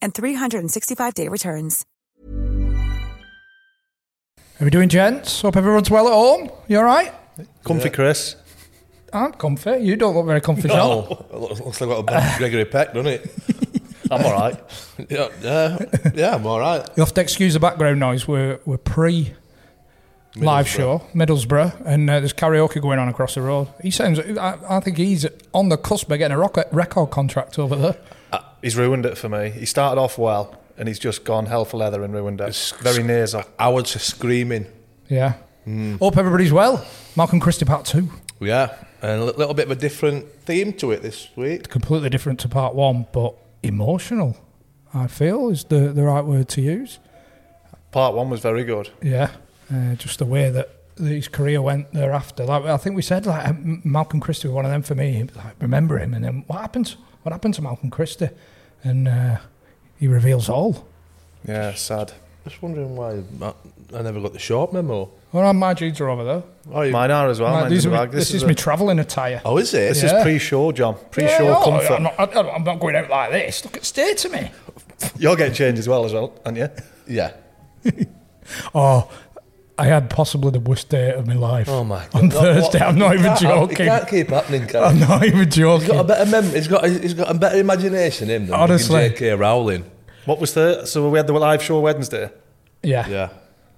and 365-day returns. How we doing, gents? Hope everyone's well at home. You all right? Comfy, Chris. I'm comfy. You don't look very comfy, Sean. Oh, it looks, looks like a bit of Gregory Peck, doesn't it? I'm all right. yeah, yeah, yeah, I'm all right. You have to excuse the background noise. We're, we're pre live show, Middlesbrough, and uh, there's karaoke going on across the road. He sounds, I, I think he's on the cusp of getting a rocket, record contract over there. Uh, he's ruined it for me. He started off well, and he's just gone hell for leather and ruined it. It's- Very nasal. I would say screaming. Yeah. Hmm. Hope everybody's well. Malcolm Christie part two. Yeah, and a little bit of a different theme to it this week. Completely different to part one, but emotional, I feel, is the, the right word to use. Part one was very good. Yeah, uh, just the way that his career went thereafter. Like I think we said, like M- Malcolm Christie was one of them for me. Like remember him, and then what happened? What happened to Malcolm Christie? And uh, he reveals all. Yeah, sad. Just wondering why I, I never got the short memo. Well, my jeans are over there. Oh, you, Mine are as well. Like, Mine's these are me- bag. this, is, a- me travelling attire. oh is it? This Yeah. is pre-show, John. Pre-show Yeah, oh, comfort. I'm, not, I, I'm not going out like this. Look at stay to me. You're getting changed as well, as well, aren't you? Yeah. Oh, I had possibly the worst day of my life. Oh my god. On No, Thursday, what- I'm not it even can't- joking. It can't keep happening, can I'm not even joking. He's got a better mem- he's got he's got a better imagination him than Honestly. J.K. Rowling. What was the... So we had the live show Wednesday. Yeah. Yeah.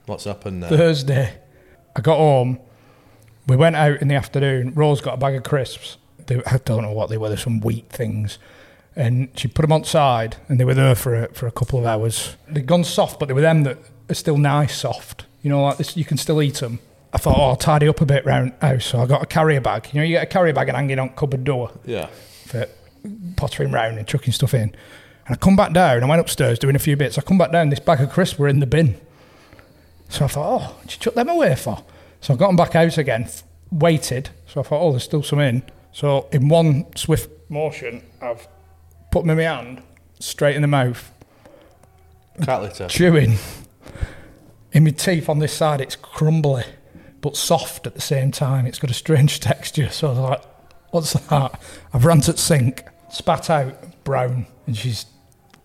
What's happened there? Thursday, I got home. We went out in the afternoon. Rose got a bag of crisps. They, I don't know what they were. They're some wheat things. And she put them on side, and they were there for a, for a couple of hours. They'd gone soft, but they were them that are still nice soft. You know, like this, you can still eat them. I thought, oh, I'll tidy up a bit round house. So I got a carrier bag. You know, you get a carrier bag and hang it on cupboard door Yeah. for pottering round and chucking stuff in. And I come back down. I went upstairs doing a few bits. I come back down. This bag of crisps were in the bin. So I thought, oh, did you chuck them away for? So I got them back out again, waited. So I thought, oh, there's still some in. So in one swift motion, I've put them in my hand, straight in the mouth, Cat litter. chewing. In my teeth on this side, it's crumbly, but soft at the same time. It's got a strange texture. So I was like, what's that? I've run to sink, spat out brown, and she's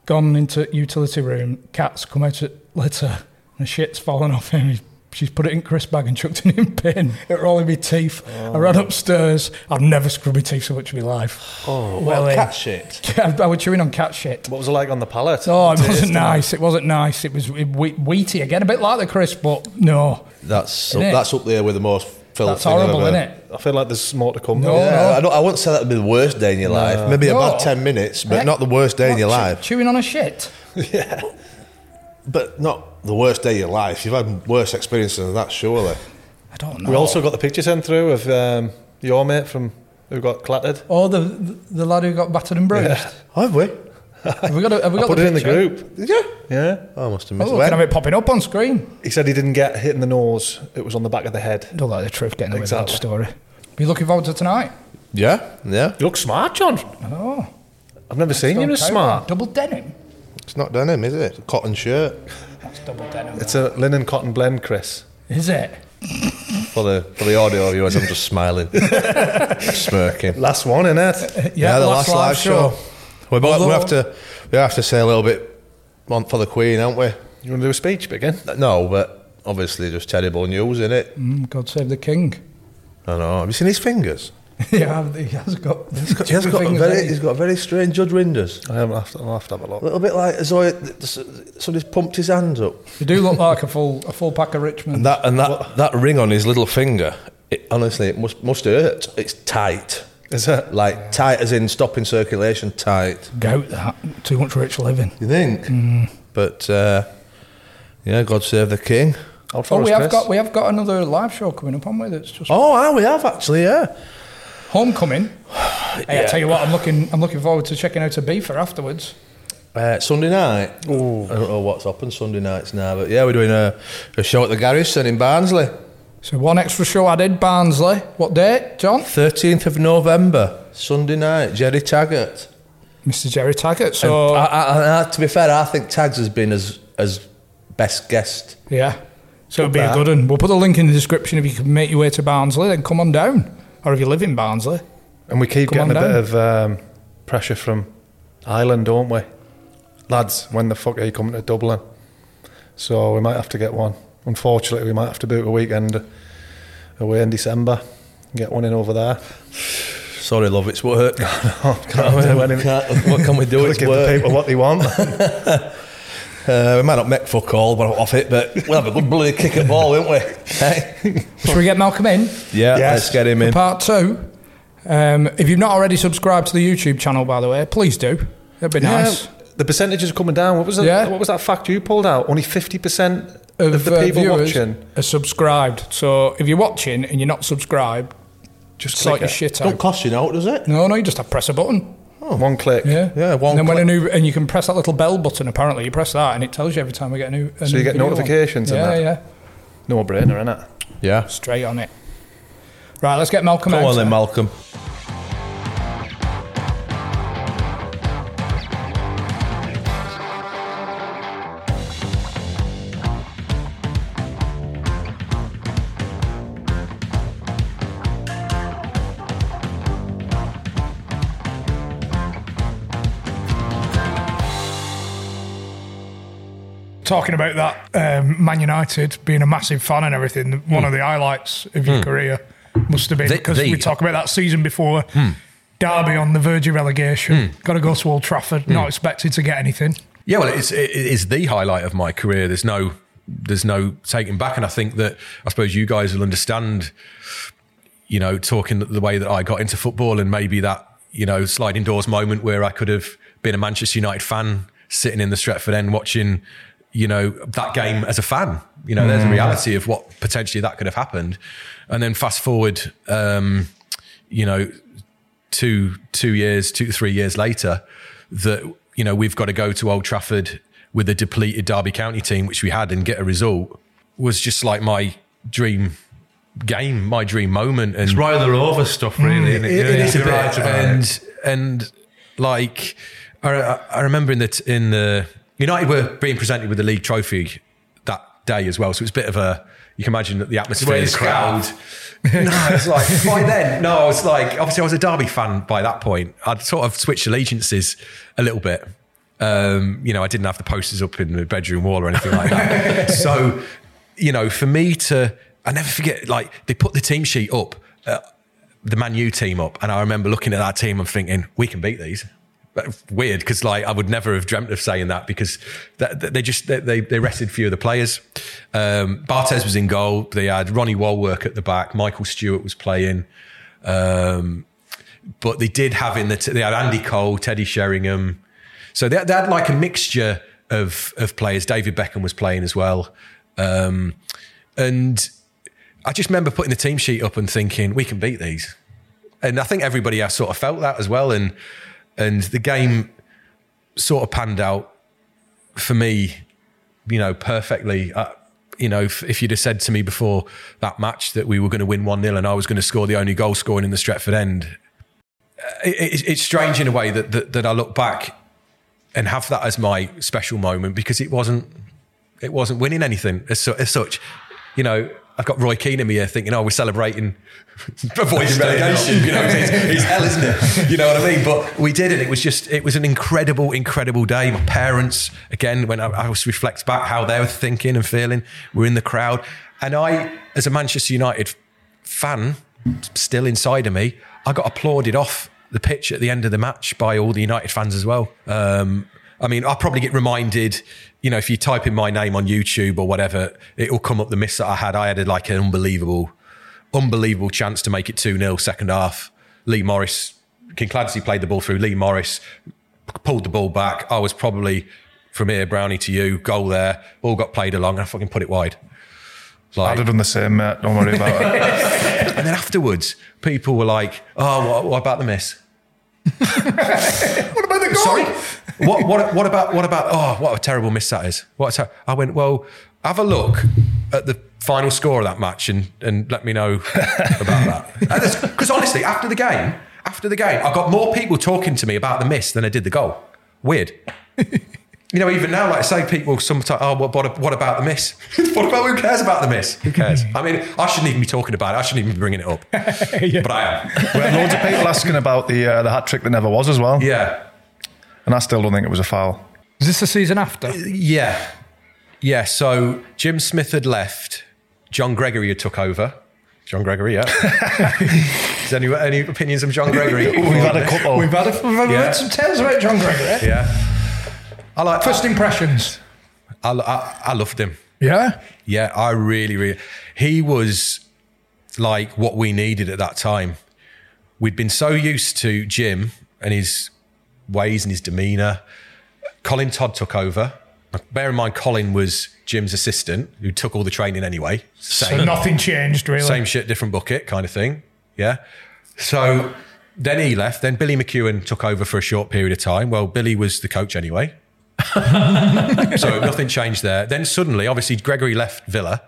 gone into utility room. Cat's come out at litter, and shit's fallen off him. He's- She's put it in crisp bag and chucked it in bin. It were all in my teeth. I ran upstairs. I've never scrubbed my teeth so much in my life. Oh, Well, well, cat shit. I I was chewing on cat shit. What was it like on the pallet? Oh, it wasn't nice. It wasn't nice. It was whe- wheaty again, a bit like the crisp, but no. That's Innit? that's up there with the most filthy. That's horrible, isn't it? I feel like there's more to come. No. Yeah, I, don't, I wouldn't say that'd be the worst day in your life. Maybe No. a bad ten minutes, but Eh? not the worst day in your chew- life. Chewing on a shit. Yeah, but not the worst day of your life. You've had worse experiences than that, surely. I don't know. We also got the picture sent through of um, your mate from who got clattered. Oh, the, the the lad who got battered and bruised. Have we? Have we got? A, have we I got put the it in the group. Did you? Yeah. I must have Oh, missed look, it. can have it popping up on screen. He said he didn't get hit in the nose. It was on the back of the head. Don't like the truth getting away with that Exactly. story. Be looking forward to tonight. Yeah, yeah. You look smart, John. Oh, I've never seen you Stone as smart. Double denim. It's not denim, is it? It's a cotton shirt That's double denim. It's a linen cotton blend, Chris. Is it? for the for the audio viewers. I'm just smiling, smirking. Last one, in innit? Yeah, the last, live show. We, both, we Although- have to we have to say a little bit on for the Queen, aren't we? You want to do a speech, begin? No, but obviously just terrible news in it. Mm, God save the king. I know. Have you seen his fingers? yeah, he has got. He's got, He has got a very, he? he's got a very strange Judge Winders. I haven't have to, I'll have to have a A little bit like as though somebody's pumped his hand up. You do look like a full a full pack of Richmond. And that and that, that ring on his little finger, it, honestly, it must must hurt. It's tight, Is it? like tight as in stopping circulation. Tight. Gout that. Too much rich living. You think? Mm. But uh, yeah, God save the king. Oh, we have Chris. got we have got another live show coming up, haven't we? That's just Oh, ah, we have actually, yeah. Homecoming. Hey, I tell you what, I'm looking I'm looking forward to checking out a beefer afterwards. Uh, Sunday night. I don't know what's up on Sunday nights now, but yeah, we're doing a, a show at the Garrison in Barnsley. So one extra show added, Barnsley. What date, John? 13th of November, Sunday night, Gerry Taggart. Mr. Gerry Taggart. So I, I, I, to be fair, I think Tags has been as as best guest. yeah. So it'll be a good one. We'll put a link in the description if you can make your way to Barnsley, then come on down. Or if you live in Barnsley. And we keep getting a on bit of um, pressure from Ireland, don't we? Lads, when the fuck are you coming to Dublin? So we might have to get one. Unfortunately, we might have to book a weekend away in December and get one in over there. Sorry, love, it's work. Can't do anything. Can't- what can we do? Gotta It's give the people what they want. Uh, we might not make fuck all but off it, but we'll have a good bloody kick at ball, won't we? Hey? Should we get Malcolm in? yeah, Yes. let's get him in. Part two. Um, if you've not already subscribed to the YouTube channel, by the way, please do. That'd be nice. The percentages are coming down. What was that? Yeah. What was that fact you pulled out? Only fifty percent of, Of, the uh, people viewers watching are subscribed. So if you're watching and you're not subscribed, just sort click your it. shit Don't cost you now, does it? No, no, you just have to press a button. Oh, one click. Yeah, Yeah, one And then when a new and you can press that little bell button. Apparently, you press that and it tells you every time we get a new. A So new you get video on. notifications and Yeah, that? yeah, No brainer, innit? Yeah. straight on it. Right, let's get Malcolm Come out. on then, Malcolm. Talking about that um, Man United being a massive fan and everything, one hmm. of the highlights of your hmm. career must have been because we talk about that season before hmm. Derby on the verge of relegation. Got to go to Old Trafford, not expected to get anything. Yeah, well, it's it is the highlight of my career. There's no there's no taking back, and I think that I suppose you guys will understand. You know, talking the way that I got into football, and maybe that you know sliding doors moment where I could have been a Manchester United fan sitting in the Stretford end watching. You know that game as a fan. You know, there's a reality of what potentially that could have happened, and then fast forward. Um, you know, two two years, two three years later, that you know we've got to go to Old Trafford with a depleted Derby County team, which we had, and get a result was just like my dream game, my dream moment. And It's right the rover stuff, really. isn't it? it, it is a bit, right about it. and and like I, I remember in the in the United were being presented with the league trophy that day as well, so it's a bit of a you can imagine that the atmosphere, the crowd. no, it's like by then. No, I was like obviously I was a Derby fan by that point. I'd sort of switched allegiances a little bit. Um, you know, I didn't have the posters up in the bedroom wall or anything like that. so, you know, for me to, I never forget, like they put the team sheet up, uh, the Man U team up, and I remember looking at that team and thinking, we can beat these. Weird because like I would never have dreamt of saying that because that, that they just they, they they rested few of the players. Um, Barthez was in goal. They had Ronnie Wallwork at the back. Michael Stewart was playing. Um, but they did have in the t- they had Andy Cole, Teddy Sheringham. So they, they had like a mixture of of players. David Beckham was playing as well, um, and I just remember putting the team sheet up and thinking we can beat these. And I think everybody else sort of felt that as well. And and the game sort of panned out for me, you know, perfectly. Uh, you know, if, if you'd have said to me before that match that we were going to win 1 0 and I was going to score the only goal scoring in the Stretford end, uh, it, it, it's strange in a way that, that, that I look back and have that as my special moment because it wasn't it wasn't winning anything as, su- as such. You know, I've got Roy Keane in me here thinking, oh, we're celebrating avoiding relegation. You know, it's, it's hell, isn't it? You know what I mean? But we did it. It was just, it was an incredible, incredible day. My parents, again, when I, I was reflect back how they were thinking and feeling, were in the crowd. And I, as a Manchester United fan, still inside of me. I got applauded off the pitch at the end of the match by all the United fans as well. Um, I mean, I'll probably get reminded, you know, if you type in my name on YouTube or whatever, it will come up the miss that I had. I had like an unbelievable, unbelievable chance to make it 2 0 second half. Lee Morris, Kinkladze played the ball through. Lee Morris pulled the ball back. I was probably from here, Brownie to you, goal there, all got played along, and I fucking put it wide. Like, I'd have done the same, mate. Don't worry about it. and then afterwards, people were like, "Oh, what, what about the miss? What about the goal? Sorry, what, what, what about what about? Oh, what a terrible miss that is. What ter- I went. Well, have a look at the final score of that match and and let me know about that. Because honestly, after the game, after the game, I got more people talking to me about the miss than I did the goal. Weird. You know, even now, like I say, people sometimes, oh, what, what, what about the miss? what about who cares about the miss? Who cares? I mean, I shouldn't even be talking about it. I shouldn't even be bringing it up. But I am. we had loads of people asking about the uh, the hat trick that never was as well. Yeah. And I still don't think it was a foul. Is this the season after? Yeah. Yeah. So Jim Smith had left. John Gregory had took over. John Gregory, yeah. Is any, any opinions of John Gregory? We've had a couple. We've had, a, we've had Yeah. some tales about John Gregory. Yeah. I like First impressions. I, I, I loved him. Yeah. Yeah, I really, really. He was like what we needed at that time. We'd been so used to Jim and his ways and his demeanour. Colin Todd took over. Bear in mind, Colin was Jim's assistant who took all the training anyway. So nothing changed really. same shit, different bucket kind of thing. Yeah. So then he left. Then Billy McEwan took over for a short period of time. Well, Billy was the coach anyway. so nothing changed there. Then suddenly, obviously, Gregory left Villa.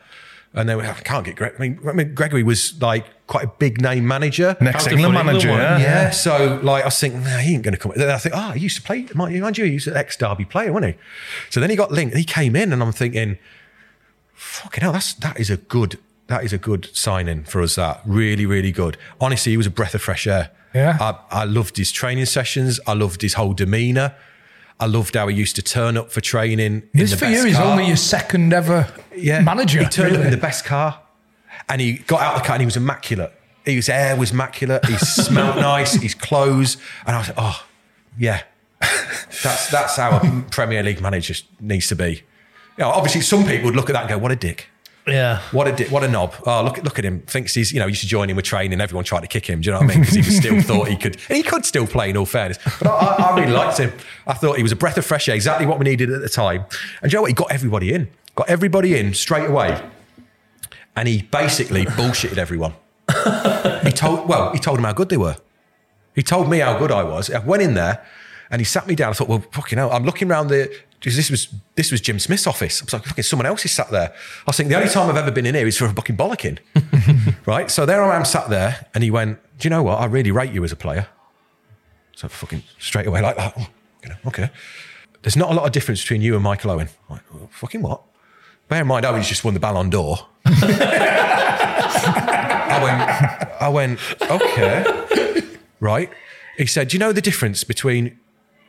And then we I can't get Greg. I mean, I mean, Gregory was like quite a big name manager. Next England manager, yeah. Yeah. So like I was thinking, nah, he ain't going to come. Then I think, oh, he used to play. Mind mind you, he was an ex Derby player, wasn't he? So then he got linked. and He came in, and I'm thinking, fucking hell, that's that is a good that is a good signing for us. That really really good. Honestly, he was a breath of fresh air. Yeah. I, I loved his training sessions. I loved his whole demeanour. I loved how he used to turn up for training. in This for you is car. only your second ever yeah. manager. He turned up in the best car, and he got out of the car and he was immaculate. His hair was immaculate. He smelled nice. His clothes, and I was like, oh, yeah, that's that's how a Premier League manager needs to be. You know, obviously, some people would look at that and go, "What a dick." Yeah. What a di- what a knob! Oh, look at look at him. Thinks he's you know used to join in with training. Everyone tried to kick him. Do you know what I mean? Because he was still thought he could. And he could still play. In all fairness, but I, I, I really liked him. I thought he was a breath of fresh air. Exactly what we needed at the time. And do you know what? He got everybody in. Got everybody in straight away. And he basically bullshitted everyone. he told well, he told them how good they were. He told me how good I was. I went in there and he sat me down. I thought, well, fucking hell. I'm looking around the, this was, this was Jim Smith's office. I was like, fucking someone else is sat there. I was thinking, the only time I've ever been in here is for a fucking bollocking. right? So there I am sat there and he went, do you know what? I really rate you as a player. So fucking straight away like that. Oh, you know, okay. There's not a lot of difference between you and Michael Owen. I'm like, "Oh, fucking what? Bear in mind, Owen's just won the Ballon d'Or. I went, I went, okay, right. He said, do you know the difference between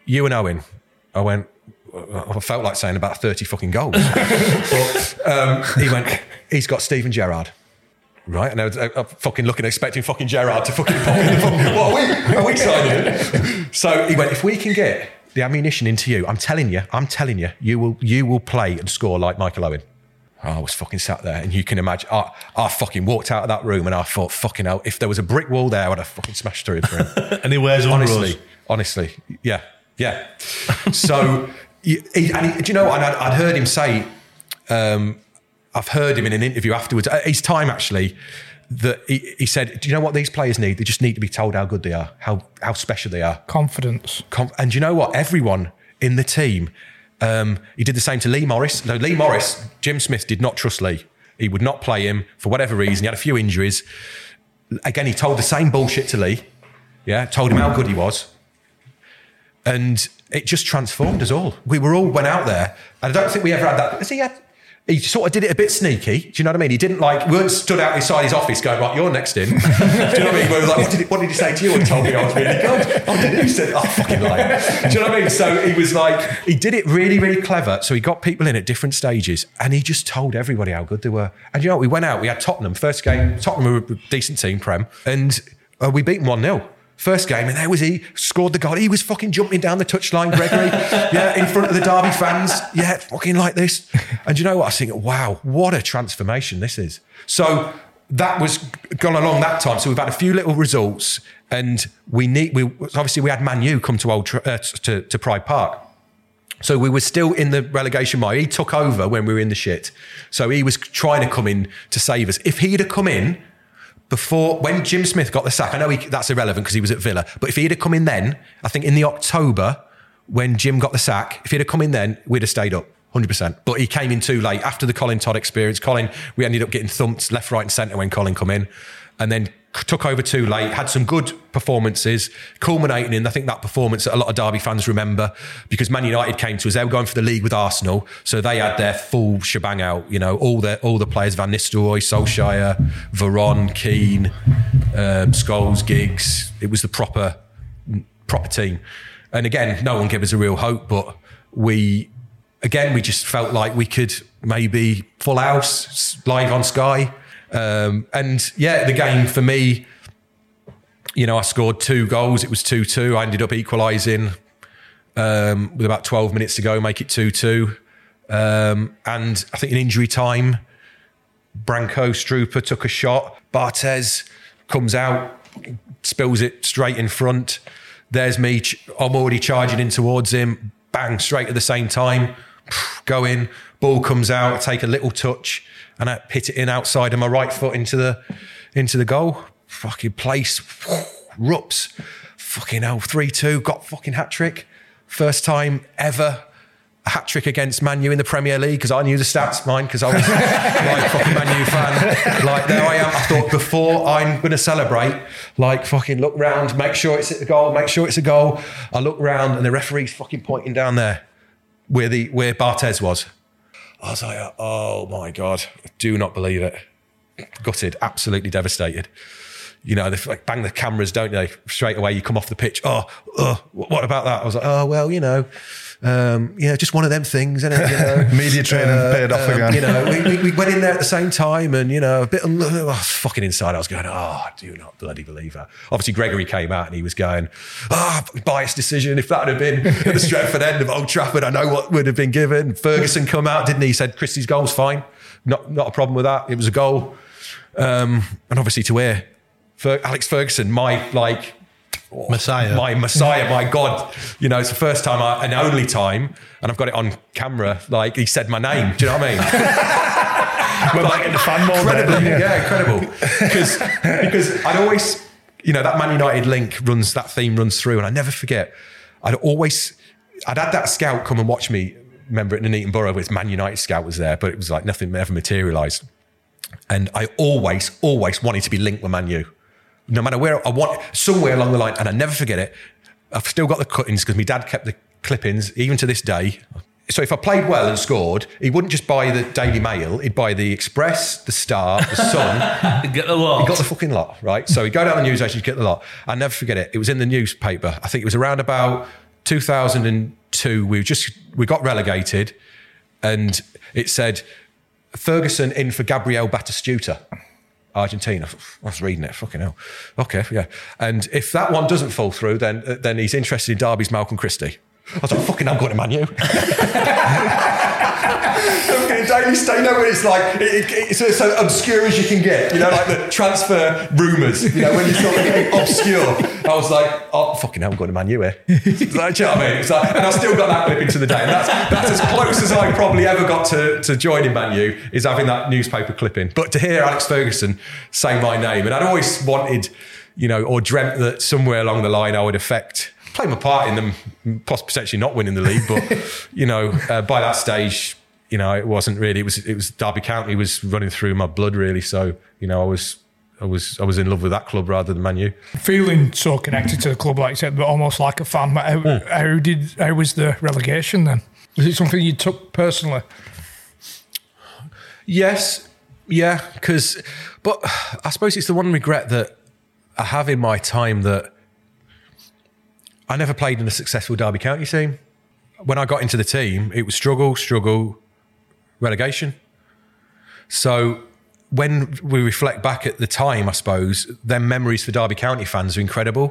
you and Owen? I went, I felt like saying about 30 fucking goals. but um, he went, he's got Steven Gerrard. Right, and I was uh, uh, fucking looking, expecting fucking Gerrard to fucking pop in the fucking, what are we, are we signing him? So he went, if we can get the ammunition into you, I'm telling you, I'm telling you, you will, you will play and score like Michael Owen. I was fucking sat there, and you can imagine. I, I fucking walked out of that room, and I thought, fucking hell, if there was a brick wall there, I'd have fucking smashed through it for him. And he wears on honestly, honestly, yeah, yeah. So, he, and he, do you know? And I'd, I'd heard him say, um, I've heard him in an interview afterwards. His time, actually, that he, he said, "Do you know what these players need? They just need to be told how good they are, how how special they are." Confidence. Com- and do you know what? Everyone in the team, um, he did the same to Lee Morris. No, Lee Morris, Jim Smith did not trust Lee. He would not play him for whatever reason. He had a few injuries. Again, he told the same bullshit to Lee. Yeah, told him how good he was. And it just transformed us all. We were all went out there. And I don't think we ever had that. Has he sort of did it a bit sneaky. Do you know what I mean? He didn't like, we weren't stood out inside his office going, right, you're next in. Do you know what I mean? We were like, what did, he, what did he say to you? And told me I was really good. Oh, did he? He said, oh, fucking liar. Do you know what I mean? So he was like, he did it really, really clever. So he got people in at different stages and he just told everybody how good they were. And you know what? We went out, we had Tottenham, first game. Tottenham were a decent team, Prem. And uh, we beat them 1 0. First game, and there was he, scored the goal. He was fucking jumping down the touchline, Gregory. yeah, in front of the Derby fans. Yeah, fucking like this. And you know what? I think, wow, what a transformation this is. So that was gone along that time. So we've had a few little results, and we need. We obviously we had Manu come to Old uh, to, to Pride Park. So we were still in the relegation mode. He took over when we were in the shit. So he was trying to come in to save us. If he'd have come in before, when Jim Smith got the sack, I know he, that's irrelevant because he was at Villa, but if he'd have come in then, I think in the October when Jim got the sack, if he'd have come in then, we'd have stayed up. 100%. But he came in too late after the Colin Todd experience. Colin, we ended up getting thumped left, right, and centre when Colin come in. And then took over too late, had some good performances, culminating in, I think, that performance that a lot of Derby fans remember because Man United came to us. They were going for the league with Arsenal. So they had their full shebang out, you know, all the, all the players, Van Nistelrooy, Solskjaer, Veron, Keane, um, Scholes, Giggs. It was the proper, proper team. And again, no one gave us a real hope, but we, again, we just felt like we could maybe full house live on Sky. Um, and yeah, the game for me, you know, I scored two goals. It was 2 2. I ended up equalising um, with about 12 minutes to go, make it 2 2. Um, and I think in injury time, Branko Strupar took a shot. Barthez comes out, spills it straight in front. There's me. I'm already charging in towards him. Bang, straight at the same time. Go in. Ball comes out. I take a little touch and I hit it in outside of my right foot into the into the goal. Fucking place rups. Fucking hell, 3 2, got fucking hat trick. First time ever a hat trick against Manu in the Premier League because I knew the stats, mine, because I was like fucking Manu fan. Like there I am. I thought before I'm going to celebrate, like fucking look round, make sure it's at the goal, make sure it's a goal. I look round and the referee's fucking pointing down there where the where Barthez was. I was like, oh my God, I do not believe it. Gutted, absolutely devastated. You know, they like bang the cameras, don't they? Straight away, you come off the pitch. Oh, oh, what about that? I was like, oh, well, you know, um, yeah, just one of them things, isn't? You know? Media training paid off again. Um, You know, we, we, we went in there at the same time and, you know, a bit, oh, fucking inside, I was going, oh, I do not bloody believe that. Obviously, Gregory came out and he was going, ah, oh, biased decision. If that had been at the Stretford end of Old Trafford, I know what would have been given. Ferguson come out, didn't he? He said Christie's goal's fine. Not, not a problem with that. It was a goal. Um, and obviously to hear Fer- Alex Ferguson, my like Messiah. my Messiah, my God. You know, it's the first time I, and only time, and I've got it on camera. Like he said my name. Do you know what I mean? We're back in the fan mode incredible, didn't yeah, incredible. Because because I'd always, you know, that Man United link runs, that theme runs through, and I never forget. I'd always, I'd had that scout come and watch me. Remember at Nuneaton Borough, with Man United scout was there, but it was like nothing ever materialised. And I always, always wanted to be linked with Man U. No matter where I want, somewhere along the line, and I never forget it. I've still got the cuttings because my dad kept the clippings, even to this day. So if I played well and scored, he wouldn't just buy the Daily Mail, he'd buy the Express, the Star, the Sun. Get the lot. He got the fucking lot, right? So he'd go down the news station, get the lot. I'll never forget it. It was in the newspaper. I think it was around about 2002. We just we got relegated, and it said Ferguson in for Gabriel Batistuta. Argentina. I was reading it. Fucking hell. Okay, yeah. And if that one doesn't fall through, then then he's interested in Derby's Malcolm Christie. I was like, fucking, I'm going to Man. Fucking Daily State, no, it's like it, it, it's as so obscure as you can get. You know, like the transfer rumours. You know, when you sort of obscure. I was like, oh fucking hell, I'm going to Man U here. You know what I mean? It's like, and I still got that clip into the day. And that's that's as close as I probably ever got to to joining Man U is having that newspaper clipping. But to hear Alex Ferguson say my name, and I'd always wanted, you know, or dreamt that somewhere along the line I would affect play my part in them, potentially not winning the league, but you know, uh, by that stage, you know, it wasn't really. It was it was Derby County was running through my blood really. So you know, I was I was I was in love with that club rather than Man U. Feeling so connected to the club, like you said, but almost like a fan. How, Hmm. how did how was the relegation then? Was it something you took personally? Yes, yeah, because, but I suppose it's the one regret that I have in my time that I never played in a successful Derby County team. When I got into the team, it was struggle, struggle, relegation. So when we reflect back at the time, I suppose, then memories for Derby County fans are incredible.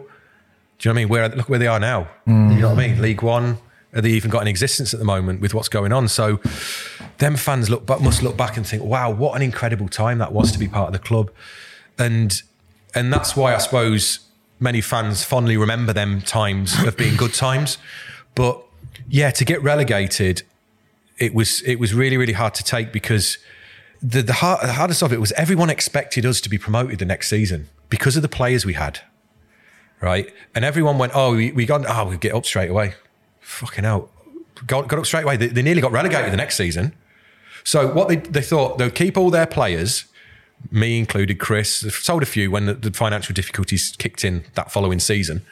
Do you know what I mean? Where look where they are now. You know what I mean? Mm. League One. Are they even got an existence at the moment with what's going on? So, them fans look back, must look back and think, "Wow, what an incredible time that was to be part of the club," and and that's why I suppose many fans fondly remember them times of being good times. But yeah, to get relegated, it was it was really really hard to take because the the, hard, the hardest of it was everyone expected us to be promoted the next season because of the players we had, right? And everyone went, "Oh, we, we got oh we get up straight away." Fucking out, got, got up straight away. They, they nearly got relegated the next season. So what they they thought they'll keep all their players, me included, Chris sold a few when the, the financial difficulties kicked in that following season.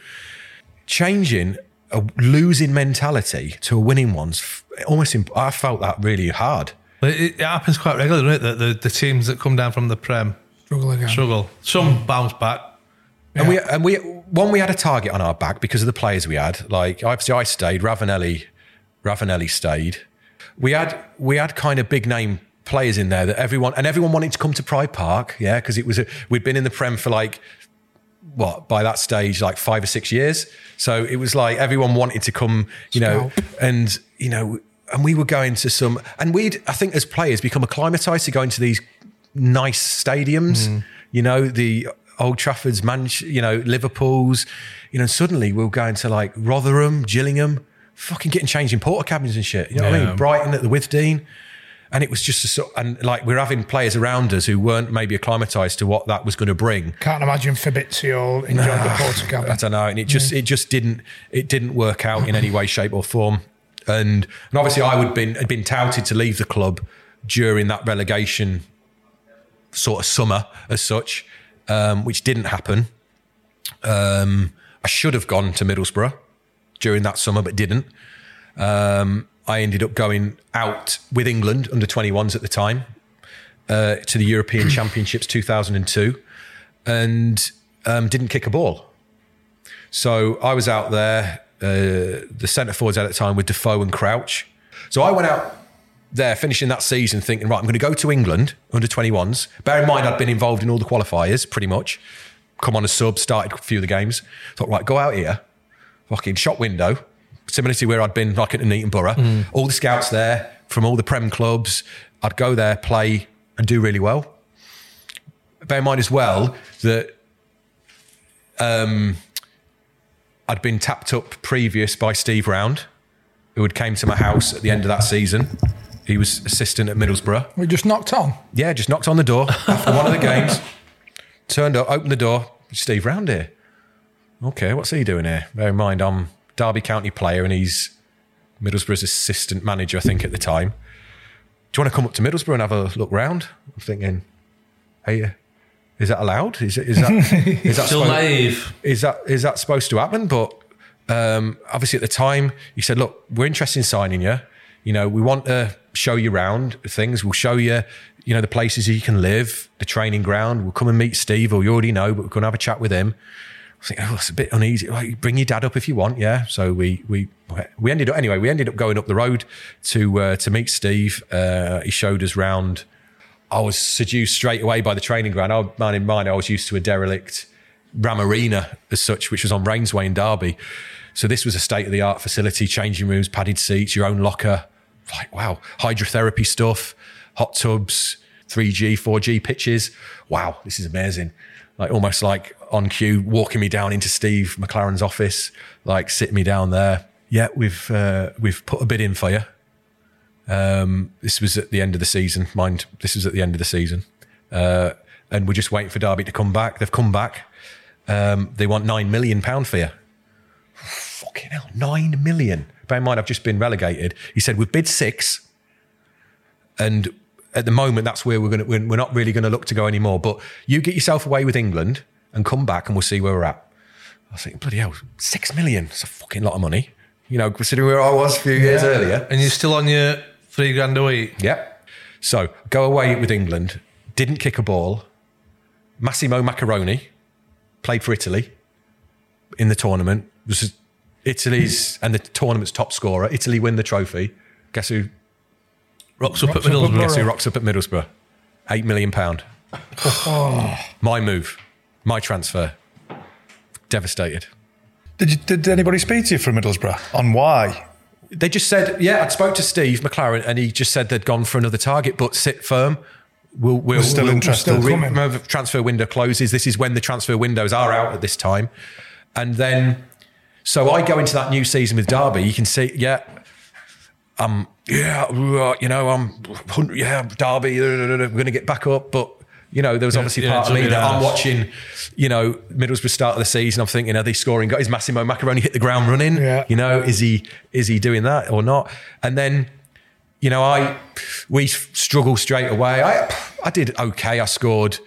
Changing a losing mentality to a winning one's almost. Imp- I felt that really hard. It, it happens quite regularly, doesn't it? That the, the teams that come down from the Prem Struggle again. struggle. Some mm. bounce back. And we and we one we had a target on our back because of the players we had. Like obviously I stayed, Ravanelli, Ravanelli stayed. We had we had kind of big name players in there that everyone and everyone wanted to come to Pride Park, yeah, because it was a, we'd been in the Prem for like what by that stage like five or six years. So it was like everyone wanted to come, you know, and you know, and we were going to some, and we'd I think as players become acclimatized to going to these nice stadiums, mm. you know, the Old Trafford's, Man, you know, Liverpool's, you know, suddenly we were going to like Rotherham, Gillingham, fucking getting changed in porter cabins and shit. You know what I mean? Brighton at the Withdean. And it was just a sort, and like we're having players around us who weren't maybe acclimatized to what that was going to bring. Can't imagine Fabrizio enjoying the Porter I don't know, and it just it just didn't it didn't work out in any way, shape, or form. And and obviously, I would been had been touted to leave the club during that relegation sort of summer as such, um, which didn't happen. Um, I should have gone to Middlesbrough during that summer, but didn't. Um, I ended up going out with England under 21s at the time uh, to the European Championships 2002 and um, didn't kick a ball. So I was out there, uh, the centre forwards at the time with Defoe and Crouch. So I went out there, finishing that season, thinking, right, I'm going to go to England under 21s. Bear in mind, I'd been involved in all the qualifiers pretty much. Come on a sub, started a few of the games. Thought, right, go out here, fucking shop window, similar to where I'd been like at Neaton Borough. All the scouts there from all the Prem clubs. I'd go there, play, and do really well. Bear in mind as well that um, I'd been tapped up previous by Steve Round, who had came to my house at the end of that season. He was assistant at Middlesbrough. We just knocked on. Yeah, just knocked on the door after one of the games. Turned up, opened the door. Steve Round here. Okay, what's he doing here? Bear in mind, I'm Derby County player and he's Middlesbrough's assistant manager, I think, at the time. Do you want to come up to Middlesbrough and have a look round? I'm thinking, hey, uh, is that allowed? Is, is that is that Still supposed- naive. is that is that supposed to happen? But um, obviously, at the time, he said, "Look, we're interested in signing you. You know, we want to show you around things. We'll show you, you know, the places you can live, the training ground. We'll come and meet Steve, or you already know, but we're going to have a chat with him." I think, oh, it's a bit uneasy. Like, bring your dad up if you want, yeah. So we we we ended up anyway. We ended up going up the road to uh, to meet Steve. Uh, he showed us round. I was seduced straight away by the training ground. I, man in mind, I was used to a derelict Ram Arena as such, which was on Raynesway in Derby. So this was a state of the art facility, changing rooms, padded seats, your own locker. Like, wow, hydrotherapy stuff, hot tubs, 3G, 4G pitches. Wow, this is amazing. Like almost like on cue, walking me down into Steve McClaren's office, like sitting me down there. Yeah, we've uh, we've put a bid in for you. Um, this was at the end of the season. Mind, this was at the end of the season, uh, and we're just waiting for Derby to come back. They've come back. Um, they want nine million pound for you. Fucking hell, nine million. Bear in mind, I've just been relegated. He said we've bid six, and at the moment, that's where we're going. We're we're not really going to look to go anymore. But you get yourself away with England and come back, and we'll see where we're at. I was thinking, bloody hell, six million. It's a fucking lot of money. You know, considering where I was a few years earlier. And you're still on your three grand a week. Yep. So go away with England, didn't kick a ball. Massimo Maccarone played for Italy in the tournament. Was Italy's and the tournament's top scorer. Italy win the trophy. Guess who? Rocks up Rocks at up at Middlesbrough. Guess who rocks up at Middlesbrough? Eight million pound. Oh. My move, my transfer. Devastated. Did, you, did anybody speak to you from Middlesbrough on why? They just said, yeah, I spoke to Steve McClaren and he just said they'd gone for another target, but sit firm. We'll, we'll, We're still we'll, interested. we'll re- Coming. remember transfer window closes. This is when the transfer windows are out at this time. And then, so I go into that new season with Derby. You can see, yeah, um, yeah, you know, I'm, yeah, Derby, we're going to get back up. But, you know, there was obviously yeah, part of me that I'm watching, you know, Middlesbrough start of the season. I'm thinking, are they scoring? Got his Massimo Maccarone hit the ground running? Yeah. You know, is he is he doing that or not? And then, you know, I we struggle straight away. I I did okay. I scored.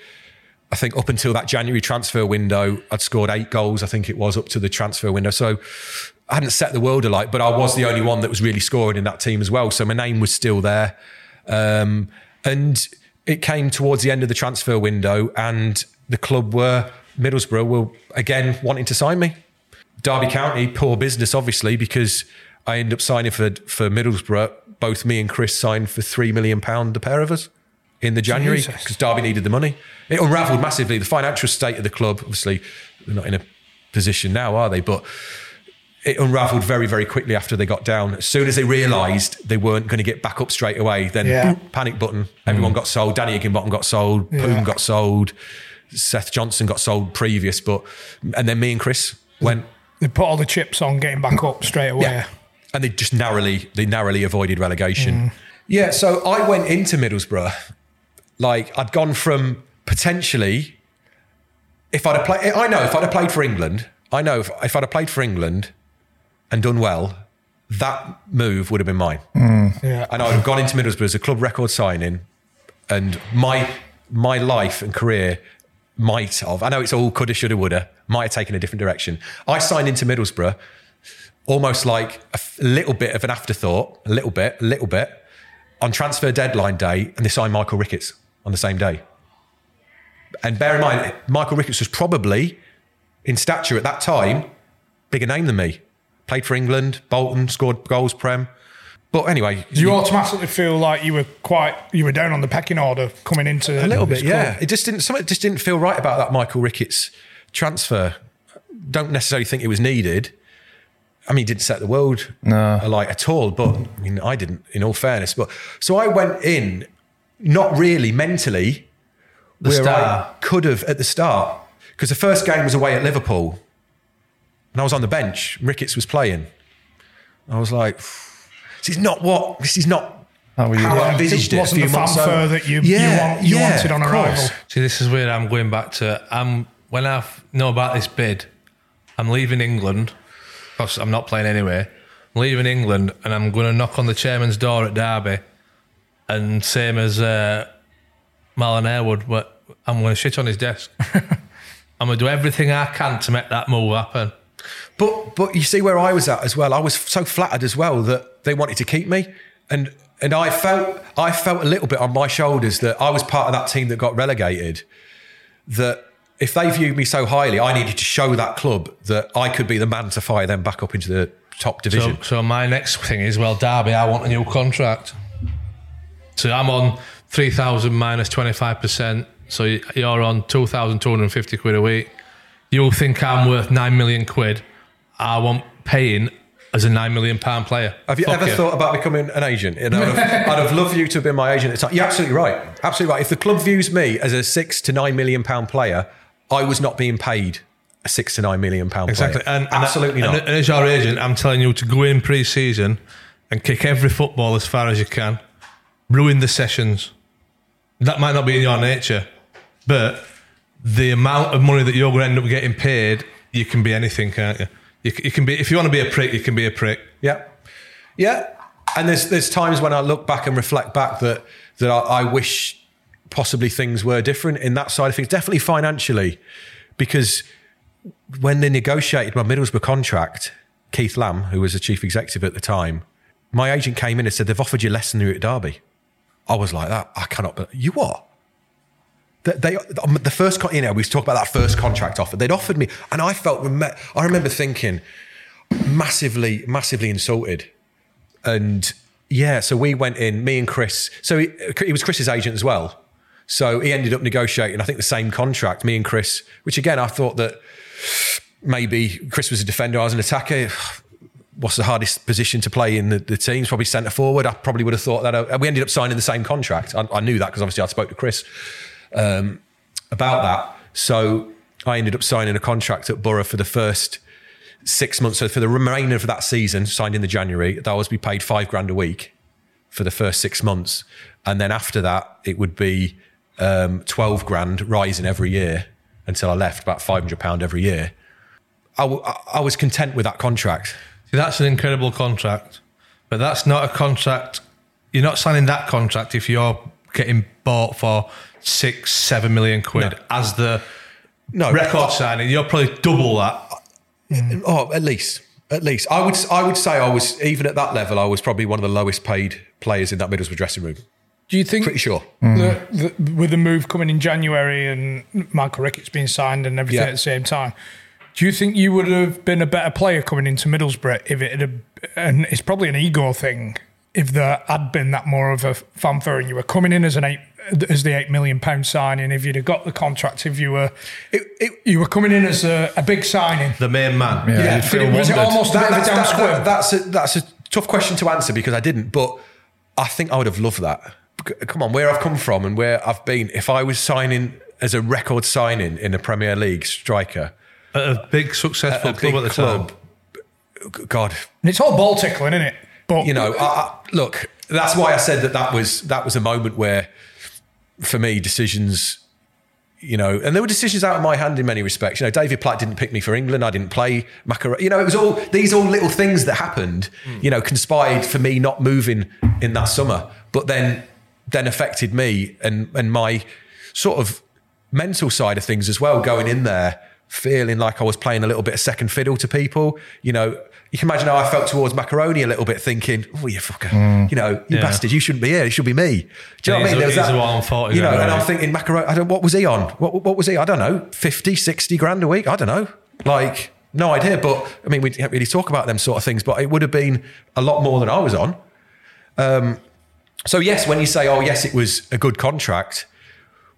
I think up until that January transfer window, I'd scored eight goals. I think it was up to the transfer window. So I hadn't set the world alight, but I was the only one that was really scoring in that team as well. So my name was still there. Um, and it came towards the end of the transfer window, and the club were Middlesbrough were again wanting to sign me. Derby County, poor business, obviously, because I ended up signing for for Middlesbrough. Both me and Chris signed for three million pound, the pair of us, in the January because Derby needed the money. It unravelled massively. The financial state of the club, obviously, they're not in a position now, are they? But it unravelled very, very quickly after they got down. As soon as they realised they weren't going to get back up straight away, then Yeah. boop, panic button. Everyone got sold. Danny Higginbottom got sold. Poon got sold. Seth Johnson got sold previous, but and then me and Chris went. They put all the chips on getting back up straight away. Yeah. And they just narrowly they narrowly avoided relegation. Mm. Yeah, so I went into Middlesbrough like I'd gone from potentially if I'd have played I know if I'd have played for England, I know if, if I'd have played for England and done well, that move would have been mine. Yeah. And I would have gone into Middlesbrough as a club record signing and my my life and career might have, I know it's all coulda, shoulda, woulda, might have taken a different direction. I signed into Middlesbrough almost like a little bit of an afterthought, a little bit, a little bit, on transfer deadline day, and they signed Michael Ricketts on the same day. And bear in mind, Michael Ricketts was probably, in stature at that time, bigger name than me. Played for England, Bolton, scored goals, Prem. But anyway, Do you automatically feel like you were quite you were down on the pecking order coming into a little bit, club? yeah. It just didn't. Something just didn't feel right about that Michael Ricketts transfer. Don't necessarily think it was needed. I mean, he didn't set the world alight at all. But I mean, I didn't. In all fairness, but so I went in, not really mentally, The where I could have at the start, because the first game was away at Liverpool, and I was on the bench. Ricketts was playing. I was like, this is not what. This is not How were you? how I envisaged It it. wasn't the fanfare that you- you want- you wanted on arrival. See, this is where I'm going back to. I'm when I f- know about this bid, I'm leaving England. Because I'm not playing anyway. I'm leaving England, and I'm going to knock on the chairman's door at Derby, and same as uh, Marlon Harewood, but I'm going to shit on his desk. I'm going to do everything I can to make that move happen. But but you see where I was at as well. I was so flattered as well that they wanted to keep me, and and I felt I felt a little bit on my shoulders that I was part of that team that got relegated. That if they viewed me so highly, I needed to show that club that I could be the man to fire them back up into the top division. So, so my next thing is, well, Derby, I want a new contract. So I'm on 3,000 minus 25%. So you're on 2,250 quid a week. You'll think I'm worth 9 million quid. I want paying as a 9 million pound player. Have you Fuck ever thought about becoming an agent? And I'd, have, I'd have loved you to have been my agent at the time. You're absolutely right. Absolutely right. If the club views me as a six to nine million pound player, I was not being paid a six to nine million pound Exactly. player. And, and absolutely and, not. And as your agent, I'm telling you to go in pre season and kick every football as far as you can, ruin the sessions. That might not be in your nature, but the amount of money that you're going to end up getting paid, you can be anything, can't you? You, you can be if you want to be a prick, you can be a prick. Yeah, yeah. And there's there's times when I look back and reflect back that that I, I wish possibly things were different in that side of things. Definitely financially, because when they negotiated my Middlesbrough contract, Keith Lamb, who was the chief executive at the time, my agent came in and said they've offered you less than you at Derby. I was like that. I cannot. But you what? They, um, the first you know we talked about that first contract offer. They'd offered me, and I felt I remember thinking massively, massively insulted. And yeah, so we went in, me and Chris. So he, he was Chris's agent as well. So he ended up negotiating, I think, the same contract, me and Chris, which again, I thought that maybe Chris was a defender, I was an attacker. What's the hardest position to play in the, the teams? Probably centre forward. I probably would have thought that. Uh, we ended up signing the same contract. I, I knew that because obviously I spoke to Chris um, about that. So I ended up signing a contract at Borough for the first six months. So for the remainder of that season, signed in the January, that was be paid five grand a week for the first six months. And then after that, it would be um, 12 grand rising every year until I left, about 500 pound every year. I, w- I was content with that contract. See, that's an incredible contract, but that's not a contract. You're not signing that contract if you're getting bought for six, seven million quid No. as the No, record signing. You're probably double that. Mm. Oh, at least, at least. I would, I would say I was even at that level. I was probably one of the lowest paid players in that Middlesbrough dressing room. Do you think Pretty sure. that, mm. that with the move coming in January and Michael Ricketts being signed and everything Yeah. at the same time, do you think you would have been a better player coming into Middlesbrough if it had, and it's probably an ego thing, if there had been that more of a fanfare and you were coming in as an eight, as the eight million pound signing, if you'd have got the contract, if you were, It, it, you were coming in as a, a big signing. The main man. Yeah, you'd feel Did was it wondered. almost a bit of a that's, that- that- that's a that's a tough question to answer because I didn't. But I think I would have loved that. Come on, where I've come from and where I've been. If I was signing as a record signing in a Premier League striker, At a big successful a club big at the club, time. God, And it's all ball tickling, isn't it? But you know, I, I, look, that's why I said that that was that was a moment where, for me, decisions, you know, and there were decisions out of my hand in many respects. You know, David Platt didn't pick me for England. I didn't play Maccarone. You know, it was all these all little things that happened. Hmm. You know, conspired for me not moving in that summer, but then then affected me and and my sort of mental side of things as well. Going in there, feeling like I was playing a little bit of second fiddle to people. You know, you can imagine how I felt towards Maccarone a little bit, thinking, "Oh, you fucker, you know, you Yeah. bastard, you shouldn't be here. It should be me." Do you know what I He's mean? a- There was he's that- on 40 you know, and I'm thinking Maccarone. I don't. What was he on? What, what was he? I don't know. 50, 60 grand a week. I don't know. Like no idea. But I mean, we didn't really talk about them sort of things. But it would have been a lot more than I was on. Um, so yes, when you say, "Oh yes, it was a good contract,"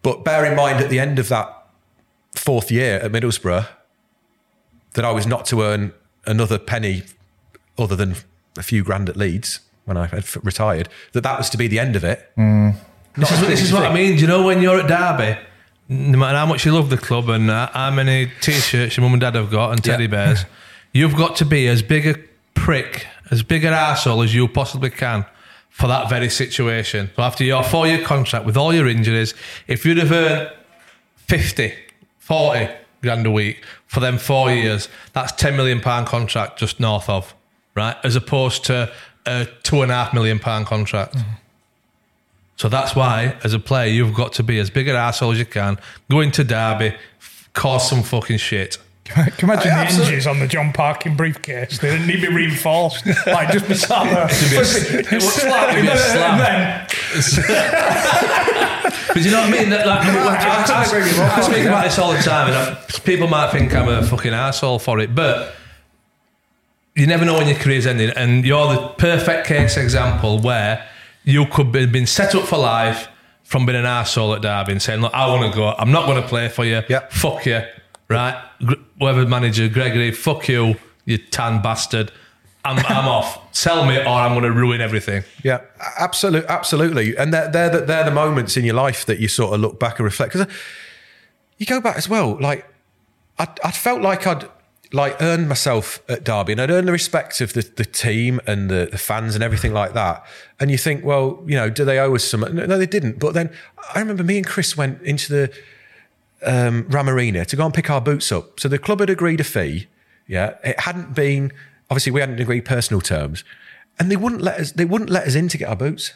but bear in mind at the end of that fourth year at Middlesbrough that I was not to earn another penny other than a few grand at Leeds when I had retired. That that was to be the end of it. This is, this is what I mean. Do you know when you're at Derby, no matter how much you love the club and uh, how many t-shirts your mum and dad have got and teddy Yeah. bears, you've got to be as big a prick, as big an arsehole as you possibly can for that very situation. So after your four-year contract with all your injuries, if you'd have earned 50, 40 grand a week for them four years, that's 10 million pound contract just north of, right? As opposed to a two and a half million pound contract. Mm-hmm. So that's why, as a player, you've got to be as big an asshole as you can, go into Derby, cause some fucking shit. Can you imagine I- the absolutely. hinges on the John Parkin briefcase? They didn't need to be reinforced. Like just be sat there. be a- it would slapping be a it, slam. and then But you know what I mean? That, like, I, I, I, I speak about this all the time, and I, people might think I'm a fucking asshole for it, but you never know when your career's ending, and you're the perfect case example where you could be been set up for life from being an asshole at Derby and saying, "Look, I want to go. I'm not going to play for you. Yeah. Fuck you, right? Whoever manager, Gregory, fuck you, you tan bastard. I'm, I'm off. Sell me, or I'm going to ruin everything." Yeah, absolutely, absolutely. And they're, they're, the, they're the moments in your life that you sort of look back and reflect. Because uh, you go back as well. Like, I, I felt like I'd like earned myself at Derby and I'd earned the respect of the, the team and the, the fans and everything like that. And you think, well, you know, do they owe us some? No, they didn't. But then I remember me and Chris went into the um, Ram Arena to go and pick our boots up. So the club had agreed a fee. Yeah, it hadn't been obviously we hadn't agreed personal terms, and they wouldn't let us. They wouldn't let us in to get our boots.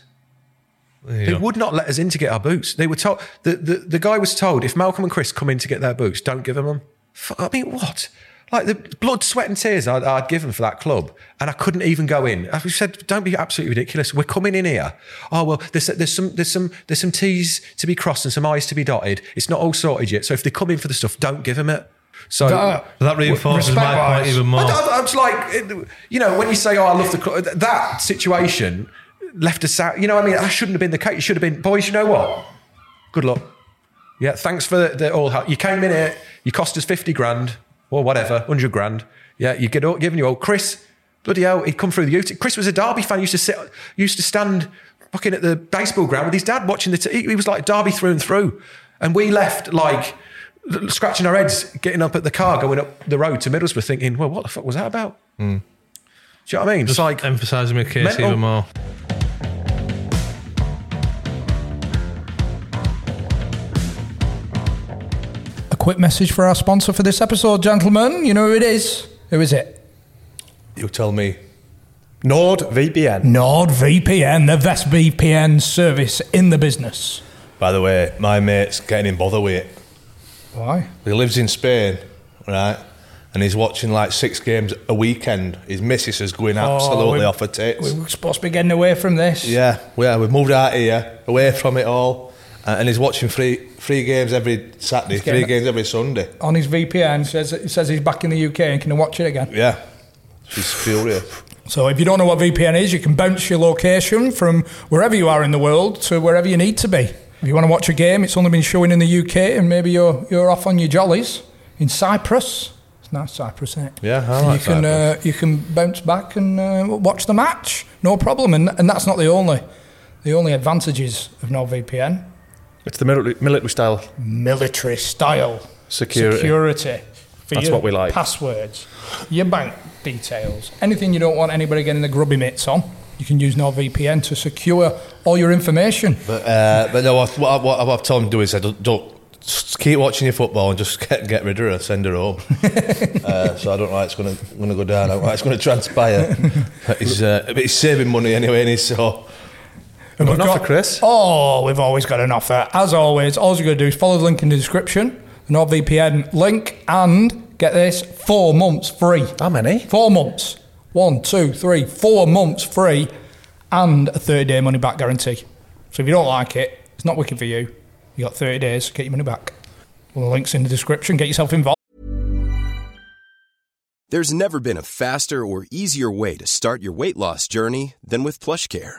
They would not let us in to get our boots. They were told the, the the guy was told if Malcolm and Chris come in to get their boots, don't give them them. I mean, what? Like the blood, sweat, and tears I'd, I'd given for that club, and I couldn't even go in. I said, "Don't be absolutely ridiculous. We're coming in here. Oh well, there's there's some there's some there's some T's to be crossed and some I's to be dotted. It's not all sorted yet. So if they come in for the stuff, don't give them it." So That- uh, That reinforces my Respect-wise. point even more. I, I, I was like, you know, when you say, "Oh, I love the club," that situation left us out. You know, what I mean, that shouldn't have been the case. It should have been, boys. You know what? Good luck. Yeah, thanks for the, the all help. You came in here, you cost us 50 grand or whatever, 100 grand. Yeah, you get all, giving you all. Chris, bloody hell, he'd come through the youth. Chris was a Derby fan, used to sit, used to stand fucking at the baseball ground with his dad watching the, t- he, he was like Derby through and through. And we left like scratching our heads, getting up at the car, going up the road to Middlesbrough thinking, well, what the fuck was that about? Hmm. Do you know what I mean? Just it's like, emphasising my case mental. even more. Quick message for our sponsor for this episode, gentlemen. You know who it is? Who is it? You tell me. NordVPN. NordVPN, the best VPN service in the business. By the way, my mate's getting in bother with it. Why? He lives in Spain, right? And he's watching like six games a weekend. His missus is going absolutely we- off her tits. We were supposed to be getting away from this. Yeah, yeah, we've moved out here, away from it all, uh, and he's watching three three games every Saturday, three games every Sunday. On his VPN, says it says he's back in the UK and can watch it again. Yeah, she's furious. So if you don't know what VPN is, you can bounce your location from wherever you are in the world to wherever you need to be. If you want to watch a game, it's only been showing in the UK, and maybe you're you're off on your jollies in Cyprus. It's nice Cyprus, isn't it? Yeah, I And like you can uh, you can bounce back and uh, watch the match, no problem. And and that's not the only the only advantages of NordVPN. It's the military, military style. Military style Security. security for That's what we like. passwords, your bank details, anything you don't want anybody getting the grubby mitts on. You can use NordVPN to secure all your information. But uh, but no, what, what, what I've told him to do is I don't, don't just keep watching your football and just get get rid of her, send her home. uh, so I don't know how it's going to going to go down. How it's going to transpire. But he's uh, but he's saving money anyway, and he's so. And Got we've an offer, Chris? Oh, we've always got an offer. As always, all you've got to do is follow the link in the description, the NordVPN link, and get this four months free. How many? Four months. One, two, three, four months free, and a 30 day money back guarantee. So if you don't like it, it's not wicked for you. You got 30 days, get your money back. Well, the link's in the description. Get yourself involved. There's never been a faster or easier way to start your weight loss journey than with PlushCare.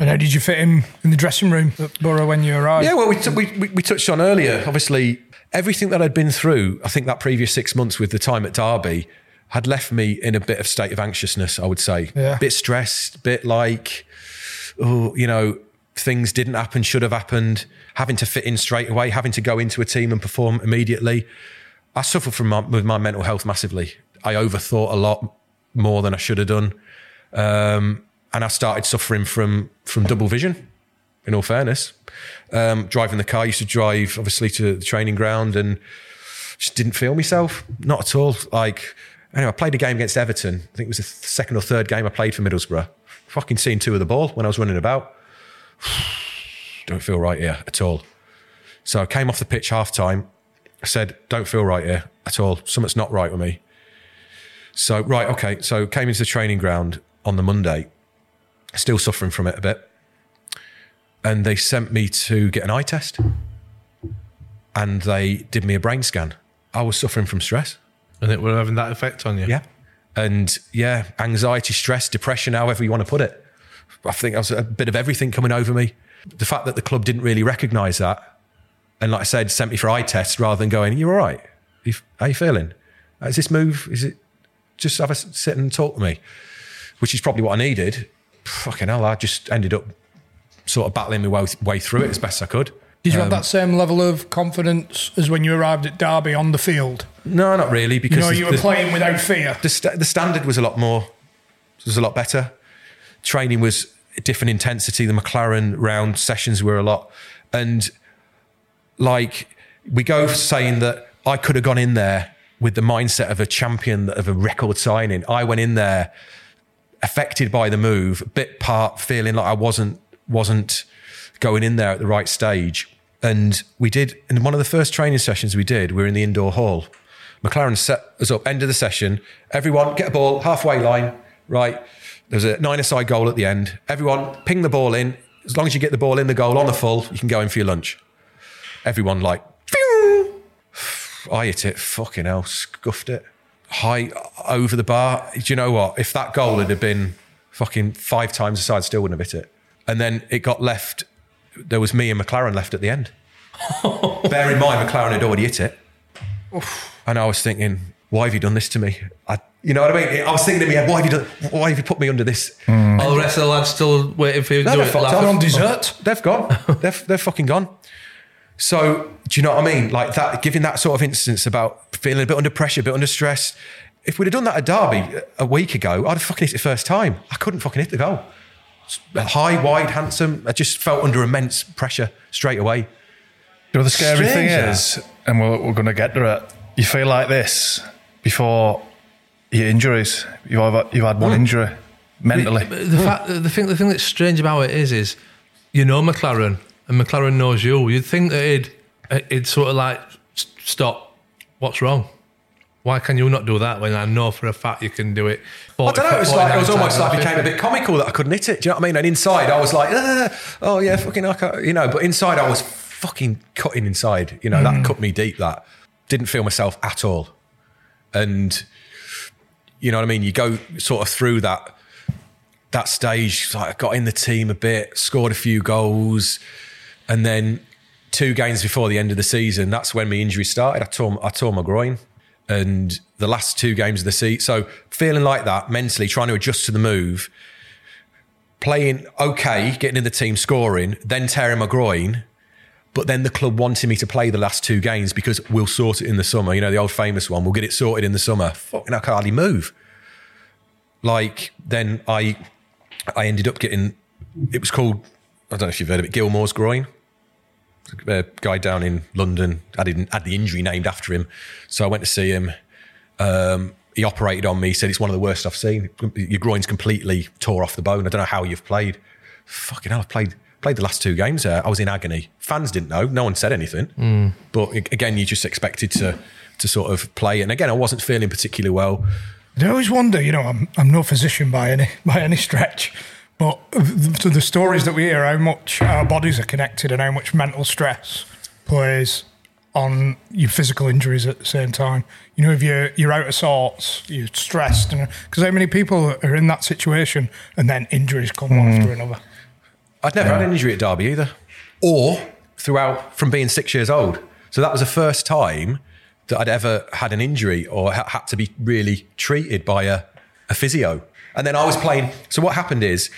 And how did you fit in in the dressing room at Borough when you arrived? Yeah, well, we, t- we, we, we touched on earlier. Obviously, everything that I'd been through, I think that previous six months with the time at Derby had left me in a bit of state of anxiousness, I would say. Yeah. Bit stressed, bit like, oh, you know, things didn't happen, should have happened, having to fit in straight away, having to go into a team and perform immediately. I suffered from my, with my mental health massively. I overthought a lot more than I should have done. Um, and I started suffering from from double vision. In all fairness, um, driving the car, I used to drive obviously to the training ground and just didn't feel myself, not at all. Like anyway, I played a game against Everton. I think it was the second or third game I played for Middlesbrough. Fucking seen two of the ball when I was running about. Don't feel right here at all. So I came off the pitch half time. I said, "Don't feel right here at all. Something's not right with me." So right, okay. So came into the training ground on the Monday, still suffering from it a bit, and they sent me to get an eye test, and they did me a brain scan. I was suffering from stress. And it were having that effect on you. Yeah, and yeah, anxiety, stress, depression, however you want to put it. I think there was a bit of everything coming over me. The fact that the club didn't really recognise that, and like I said, sent me for eye tests rather than going, You're all right? How you feeling? Is this move? Is it just have a sit and talk to me?" Which is probably what I needed. Fucking hell, I just ended up sort of battling my way, way through it as best I could. Did you have um, that same level of confidence as when you arrived at Derby on the field? No, not really, You because know, the- you were the- playing without fear. the, st- the standard was a lot more was a lot better training was a different intensity the McClaren round sessions were a lot and like we go saying that i could have gone in there with the mindset of a champion of a record signing i went in there affected by the move bit part feeling like i wasn't wasn't going in there at the right stage and we did in one of the first training sessions we did we were in the indoor hall McClaren set us up, end of the session. Everyone get a ball, halfway line, right? There's a nine-a-side goal at the end. Everyone ping the ball in. As long as you get the ball in the goal on the full, you can go in for your lunch. Everyone like, phew. I hit it, fucking hell, scuffed it. High over the bar. Do you know what? If that goal had been fucking five times the size, still wouldn't have hit it. And then it got left. There was me and McClaren left at the end. Bear in mind, McClaren had already hit it. And I was thinking, why have you done this to me? I, you know what I mean? I was thinking to me, why have you done? Why have you put me under this? All the rest of the lads still waiting for you to No, do they're fucked laugh. off. on dessert. They've gone. they're, they're fucking gone. So, do you know what I mean? Like that, giving that sort of instance about feeling a bit under pressure, a bit under stress. If we'd have done that at Derby a week ago, I'd have fucking hit it first time. I couldn't fucking hit the goal. High, wide, handsome. I just felt under immense pressure straight away. You know, the scary thing Strange, that. is, and we're, we're going to get to it, you feel like this before your injuries. You've had, you've had one mm. injury mentally. The fact, the thing, the thing that's strange about it is, is you know McClaren, and McClaren knows you. You'd think that he'd, he'd sort of like stop. What's wrong? Why can you not do that when I know for a fact you can do it? I don't know. It was like it was almost like became a bit comical that I couldn't hit it. Do you know what I mean? And inside, I was like, "Ah, oh yeah, fucking, I can't, you know. But inside, I was fucking cutting inside. You know, that cut me deep. That didn't feel myself at all. And you know what I mean? You go sort of through that that stage. Like I got in the team a bit, scored a few goals, and then two games before the end of the season, that's when my injury started. I tore I tore my groin, and the last two games of the season. So feeling like that mentally, trying to adjust to the move, playing okay, getting in the team, scoring, then tearing my groin. But then the club wanted me to play the last two games because we'll sort it in the summer. You know, the old famous one, we'll get it sorted in the summer. Fucking, I can hardly move. Like, then I I ended up getting, it was called, I don't know if you've heard of it, Gilmore's groin. A guy down in London had, had the injury named after him. So I went to see him. Um, he operated on me, said it's one of the worst I've seen. Your groin's completely tore off the bone. I don't know how you've played. Fucking hell, I've played played the last two games there. I was in agony. Fans didn't know. No one said anything. But again, you just expected to to sort of play. And again, I wasn't feeling particularly well. I always wonder, you know, I'm, I'm no physician by any by any stretch, but to the stories that we hear, how much our bodies are connected and how much mental stress plays on your physical injuries at the same time. You know, if you're you're out of sorts, you're stressed, because how many people are in that situation and then injuries come one after hmm. another. I'd never had an injury at Derby either, or throughout from being six years old. So that was the first time that I'd ever had an injury or ha- had to be really treated by a, a physio. And then I was playing. So what happened is,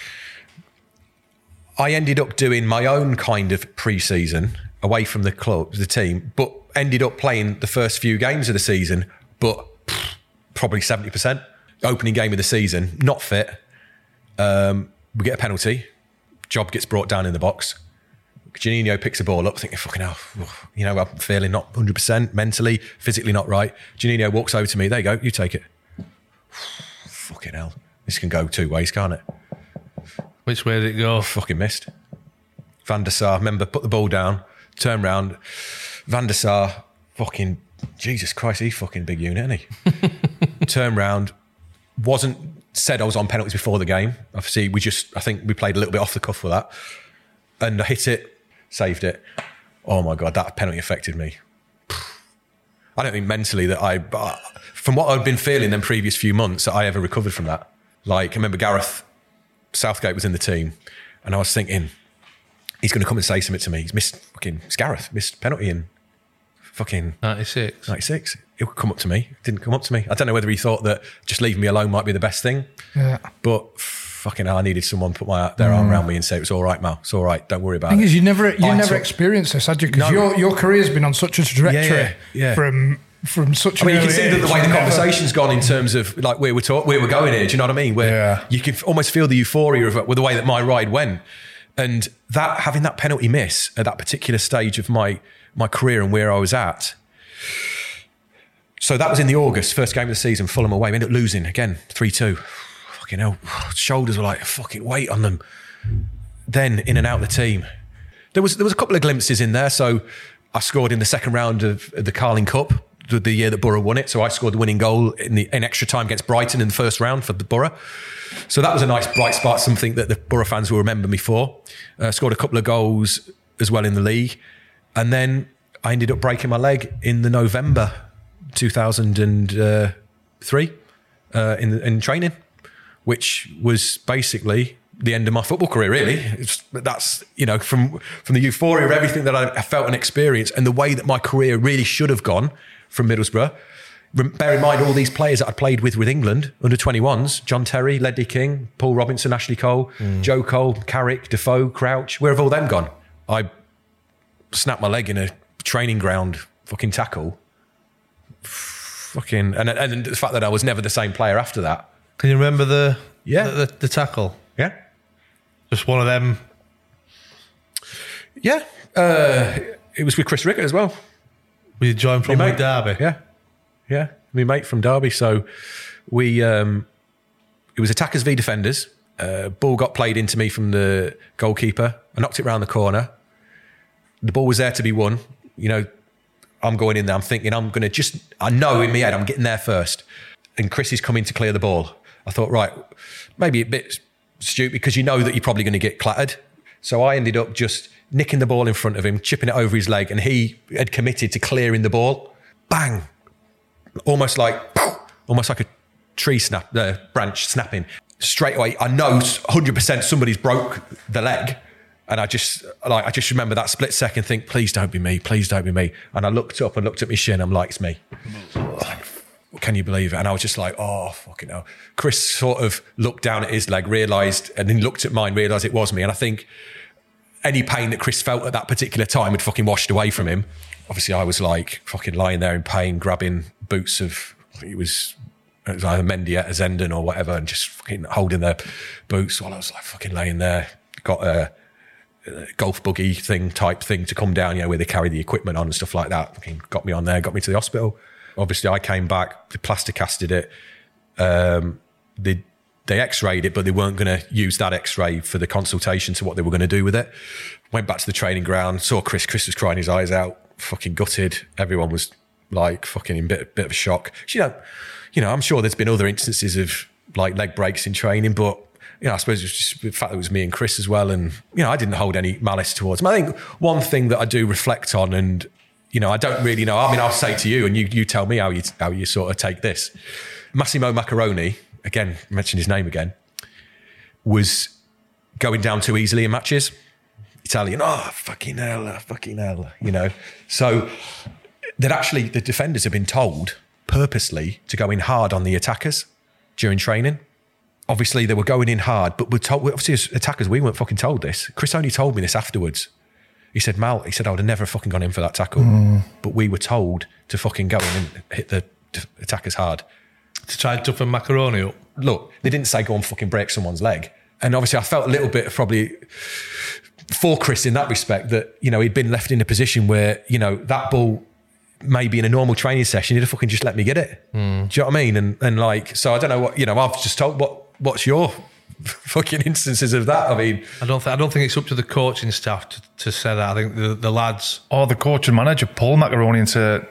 I ended up doing my own kind of pre-season away from the club, the team, but ended up playing the first few games of the season, but probably seventy percent. Opening game of the season, not fit. Um, we get a penalty. Job gets brought down in the box. Juninho picks a ball up, thinking, fucking hell, you know, I'm feeling not 100% mentally, physically not right. Juninho walks over to me, there you go, you take it. fucking hell. This can go two ways, can't it? Which way did it go? Oh, fucking missed. Van der Sar, remember, put the ball down, turn round. Van der Sar, fucking, Jesus Christ, he fucking big unit, isn't he? turn round, wasn't said I was on penalties before the game. Obviously, we just, I think we played a little bit off the cuff with that. And I hit it, saved it. Oh my God, that penalty affected me. I don't think mentally that I, but from what I'd been feeling in previous few months, that I ever recovered from that. Like, I remember Gareth Southgate was in the team, and I was thinking, he's going to come and say something to me. He's missed fucking, it's Gareth, missed penalty in fucking 96. 96. He'll come up to me. Didn't come up to me. I don't know whether he thought that just leaving me alone might be the best thing. Yeah. But fucking hell, I needed someone to put my their arm around me and say, it was all right, Mal. It's all right. Don't worry about thing it. is, you never you I never took- experienced this, had you? Because No. your your career's been on such a trajectory Yeah, yeah. from from such. I mean, you can see that the way the conversation's gone in terms of like where we're talk, where we're going here. Do you know what I mean? Where Yeah. you can almost feel the euphoria of it with the way that my ride went, and that having that penalty miss at that particular stage of my my career and where I was at. So that was in the August, first game of the season, Fulham away. We ended up losing again, 3 2. Fucking hell. Shoulders were like fucking weight on them. Then in and out the team. There was there was a couple of glimpses in there. So I scored in the second round of the Carling Cup, the, the year that Borough won it. So I scored the winning goal in the in extra time against Brighton in the first round for the Borough. So that was a nice bright spot, something that the Borough fans will remember me for. Uh, scored a couple of goals as well in the league, and then I ended up breaking my leg in the November 2003 uh, in in training, which was basically the end of my football career. Really, it's, that's you know from from the euphoria of everything that I, I felt and experienced, and the way that my career really should have gone from Middlesbrough. Bear in mind all these players that I played with with England under 21s: John Terry, Ledley King, Paul Robinson, Ashley Cole, Joe Cole, Carrick, Defoe, Crouch. Where have all them gone? I snapped my leg in a training ground fucking tackle. Fucking and and the fact that I was never the same player after that. Can you remember the Yeah. the, the, the tackle? Yeah. Just one of them. Yeah. Uh, it was with Chris Riggott as well. We joined from with Derby. Yeah. Yeah. My mate from Derby. So we, um, it was attackers v defenders. Uh, ball got played into me from the goalkeeper. I knocked it round the corner. The ball was there to be won. You know, I'm going in there. I'm thinking I'm going to just, I know in my head I'm getting there first. And Chris is coming to clear the ball. I thought, right, maybe a bit stupid because you know that you're probably going to get clattered. So I ended up just nicking the ball in front of him, chipping it over his leg, and he had committed to clearing the ball. Bang! Almost like, almost like a tree snap, the branch snapping. Straight away, I know 100% somebody's broke the leg. And I just like I just remember that split second think, please don't be me, please don't be me. And I looked up and looked at my shin, I'm like, it's me. Can you believe it? And I was just like, oh fucking hell. Chris sort of looked down at his leg, realised, and then looked at mine, realised it was me. And I think any pain that Chris felt at that particular time had fucking washed away from him. Obviously, I was like fucking lying there in pain, grabbing boots of it was it was either Mendy or Zenden or whatever, and just fucking holding their boots while I was like fucking laying there. Got a, a golf buggy thing type thing to come down, you know, where they carry the equipment on and stuff like that. Fucking got me on there, got me to the hospital. Obviously, I came back, they plaster casted it. Um, they they x-rayed it, but they weren't going to use that x-ray for the consultation to what they were going to do with it. Went back to the training ground, saw Chris. Chris was crying his eyes out, fucking gutted. Everyone was like fucking in bit bit of a shock. You know, you know, I'm sure there's been other instances of like leg breaks in training, but you know, I suppose it's just the fact that it was me and Chris as well, and you know, I didn't hold any malice towards him. I think one thing that I do reflect on, and you know, I don't really know. I mean, I'll say to you, and you you tell me how you how you sort of take this. Massimo Maccarone, again, mention his name again, was going down too easily in matches. Italian, oh fucking hell, uh, fucking hell, you know. So that actually the defenders have been told purposely to go in hard on the attackers during training. Obviously, they were going in hard, but we're told, obviously, as attackers, we weren't fucking told this. Chris only told me this afterwards. He said, Mal, he said, I would have never fucking gone in for that tackle. But we were told to fucking go in and hit the attackers hard. To try and toughen Maccarone up. Look, they didn't say go and fucking break someone's leg. And obviously, I felt a little bit probably for Chris in that respect that, you know, he'd been left in a position where, you know, that ball maybe in a normal training session, he'd have fucking just let me get it. Hmm. Do you know what I mean? And and like, so I don't know what, you know, I've just told what what's your fucking instances of that? I mean, I don't. Th- I don't think it's up to the coaching staff to, to say that. I think the, the lads. Or the coach and manager pull Maccarone into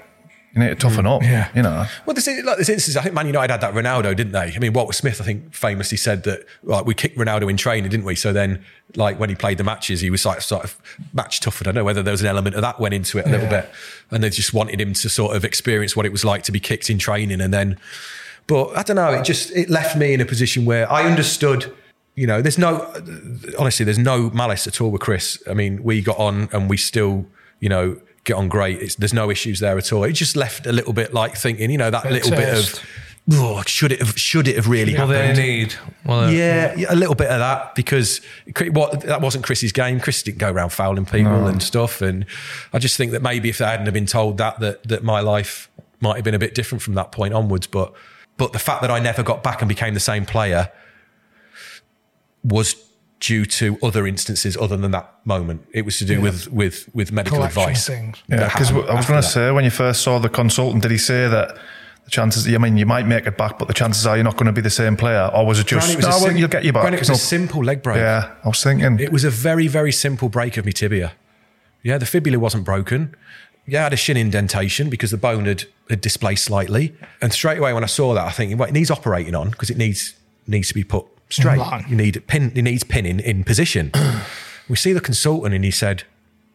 you need to toughen mm. up. Yeah. You know. Well, this, is, like this instance, I think Man United had that Ronaldo, didn't they? I mean, Walter Smith, I think, famously said that like we kicked Ronaldo in training, didn't we? So then, like when he played the matches, he was like sort of match tough. I don't know whether there was an element of that went into it a little bit, and they just wanted him to sort of experience what it was like to be kicked in training, and then. But I don't know. It just it left me in a position where I understood. You know, there's no honestly, there's no malice at all with Chris. I mean, we got on and we still, you know, get on great. It's, there's no issues there at all. It just left a little bit like thinking, you know, that little bit of oh, should it have should it have really Well, they need. Well, uh, yeah, yeah, a little bit of that because what that wasn't Chris's game. Chris didn't go around fouling people and stuff, and I just think that maybe if they hadn't have been told that, that that my life might have been a bit different from that point onwards. But but the fact that I never got back and became the same player was due to other instances other than that moment. It was to do with with with medical Collection advice. things. Yeah, because I was going to say when you first saw the consultant, did he say that the chances? I mean, you might make it back, but the chances are you're not going to be the same player, or was it just? Granny, it was a no, well, sim- you'll get you back. Granny, it was No. a simple leg break. yeah, I was thinking. It was a very, very simple break of my tibia. Yeah, the fibula wasn't broken. Yeah, I had a shin indentation because the bone had, had displaced slightly. And straight away when I saw that, I think, well, it needs operating on because it needs needs to be put straight. line. You need pin. It needs pinning in position. we see the consultant and he said,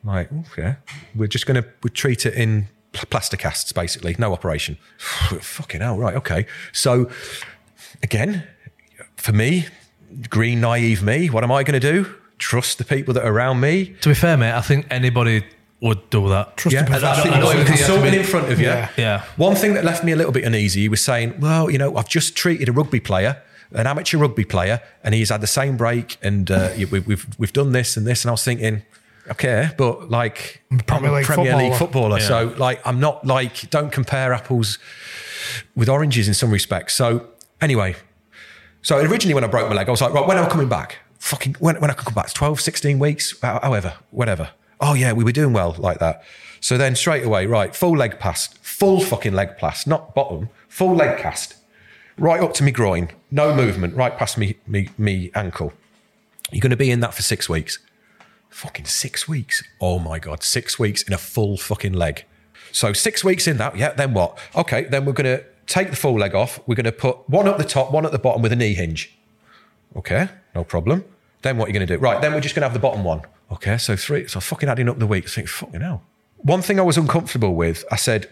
like, okay, we're just going to we treat it in pl- plaster casts, basically, no operation. Fucking hell, right? Okay. So again, for me, green naive me, what am I going to do? Trust the people that are around me. To be fair, mate, I think anybody would do that. Trust Yeah, the and I professionals. think I don't the think you have to consultant in front of you. Yeah. Yeah. One thing that left me a little bit uneasy he was saying, well, you know, I've just treated a rugby player, an amateur rugby player, and he's had the same break, and uh, we, we've we've done this and this, and I was thinking, okay, but like Premier League Premier League footballer. footballer, so like I'm not like don't compare apples with oranges in some respects. So anyway, so originally when I broke my leg, I was like, right, when am I coming back? Fucking when, when I can come back, 12, 16 weeks, however, whatever. Oh yeah, we were doing well like that. So then straight away, right, full leg cast, full fucking leg cast, not bottom, full leg cast, right up to me groin, no movement, right past me me me ankle. You're going to be in that for six weeks. Fucking six weeks. Oh my god, six weeks in a full fucking leg. So six weeks in that, yeah. Then what? Okay, then we're going to take the full leg off. We're going to put one at the top, one at the bottom with a knee hinge. Okay, no problem. Then what are you going to do? Right, then we're just going to have the bottom one. Okay, so three. So fucking adding up the weeks. I think, fucking hell. One thing I was uncomfortable with, I said,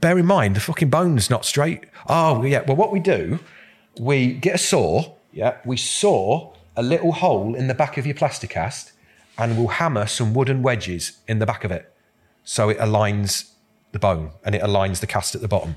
bear in mind the fucking bone's not straight. Oh, yeah. Well, what we do, we get a saw. Yeah, we saw a little hole in the back of your plastic cast, and we'll hammer some wooden wedges in the back of it, so it aligns the bone and it aligns the cast at the bottom.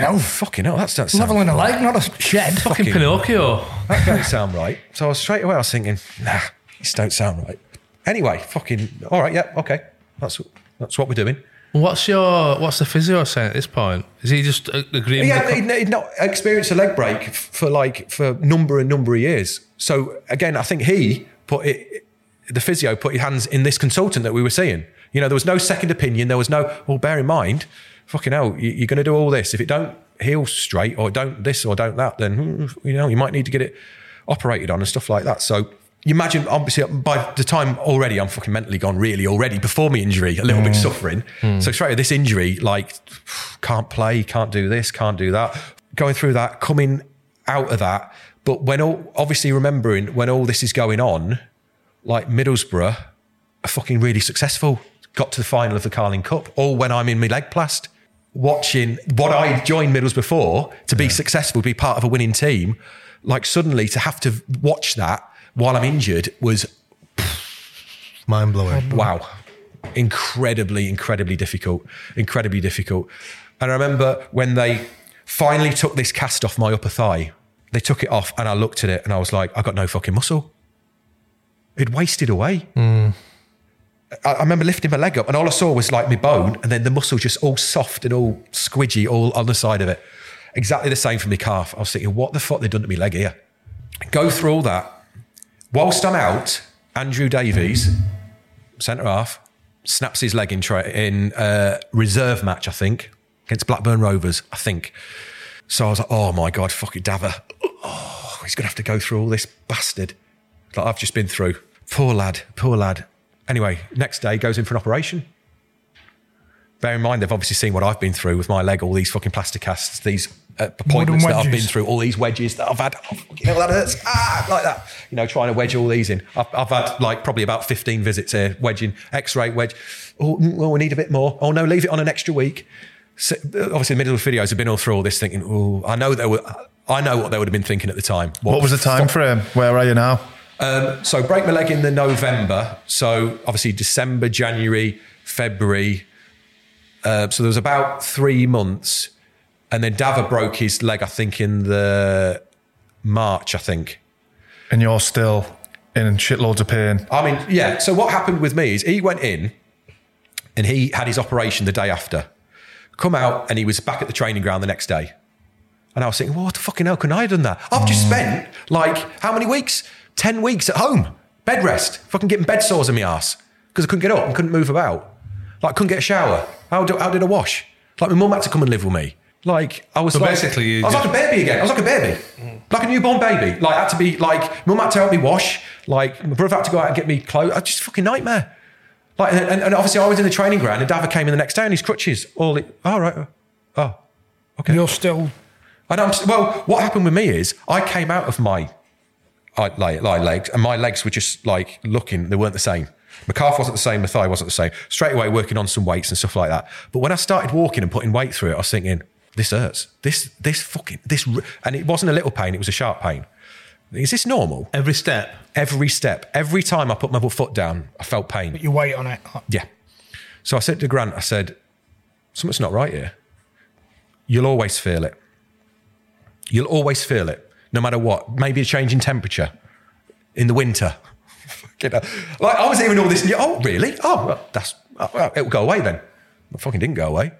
Oh, fucking hell! That's that sound Leveling a leg, not a shed. Fucking Pinocchio. that don't sound right. So I was straight away, I was thinking, nah, this don't sound right. Anyway, fucking, all right, yeah, okay. That's that's what we're doing. What's your what's the physio saying at this point? Is he just uh, agreeing? The he'd, he'd not experienced a leg break for like for number and number of years. So again, I think he put it, the physio put his hands in this consultant that we were seeing. You know, there was no second opinion. There was no, well, bear in mind, fucking hell, you- you're going to do all this. If it don't heal straight or don't this or don't that, then, hmm, you know, you might need to get it operated on and stuff like that. So you imagine, obviously, by the time already I'm fucking mentally gone, really, already before my injury, a little bit mm. suffering. Mm. So straight away, this injury, like, can't play, can't do this, can't do that. Going through that, coming out of that. But when all, obviously remembering when all this is going on, like Middlesbrough are fucking really successful. Got to the final of the Carling Cup, all when I'm in my leg plast, watching what I joined Middlesbrough for to be successful, be part of a winning team. Like suddenly to have to watch that while I'm injured was Mind blowing. wow, incredibly, incredibly difficult, incredibly difficult. And I remember when they finally took this cast off my upper thigh, they took it off and I looked at it and I was like, I got no fucking muscle. It wasted away. Hmm. I, I remember lifting my leg up and all I saw was like my bone and then the muscle just all soft and all squidgy all on the side of it. Exactly the same for my calf. I was thinking, what the fuck they done to my leg here? Go through all that. Whilst I'm out, Andrew Davies, centre half, snaps his leg in, tra- in uh, reserve match, I think, against Blackburn Rovers, I think. So I was like, oh my God, fuck it, Dava. Oh, he's going to have to go through all this bastard that I've just been through. Poor lad, poor lad. Anyway, next day goes in for an operation. Bear in mind, they've obviously seen what I've been through with my leg, all these fucking plastic casts, these uh, appointments that I've been through, all these wedges that I've had. Oh, fucking hell, that hurts. Ah, like that. You know, trying to wedge all these in. I've, I've had like probably about 15 visits here, wedging, x-ray, wedge. Oh, mm, well, we need a bit more. Oh, no, leave it on an extra week. So, obviously, the middle of the videos have been all through all this thinking, oh, I know they were, I know what they would have been thinking at the time. What was the time frame? Where are you now? Um, so break my leg in the November. So obviously December, January, February. Uh, so there was about three months And then Dava broke his leg, I think, in the March, I think. And you're still in shitloads of pain. I mean, yeah. So what happened with me is he went in and he had his operation the day after. Come out and he was back at the training ground the next day. And I was thinking, well, what the fucking hell can I have done that? I've just spent like how many weeks? 10 weeks at home, bed rest, fucking getting bed sores in my ass because I couldn't get up and couldn't move about. Like, couldn't get a shower. How, do, how did I wash? Like, my mum had to come and live with me. Like, I was So like, basically I was just- like a baby again. I was like a baby, mm. like a newborn baby. Like, I had to be like, mum had to help me wash. Like, my brother had to go out and get me clothes. I just fucking nightmare. Like, and, and obviously, I was in the training ground, and Dava came in the next day on his crutches. All, the, oh right, oh, okay. You're still And I'm well. What happened with me is I came out of my I, like, like legs, and my legs were just like looking. They weren't the same. My calf wasn't the same. My thigh wasn't the same. Straight away, working on some weights and stuff like that. But when I started walking and putting weight through it, I was thinking, this hurts. This, this fucking, this, and it wasn't a little pain. It was a sharp pain. Is this normal? Every step. Every step, every time I put my foot down, I felt pain. put your weight on it. Yeah. So I said to Grant, I said, something's not right here. You'll always feel it. You'll always feel it, no matter what. Maybe a change in temperature in the winter. You know, like I was hearing all this. Oh, really? Oh, well, that's oh, well, it'll go away then. It fucking didn't go away.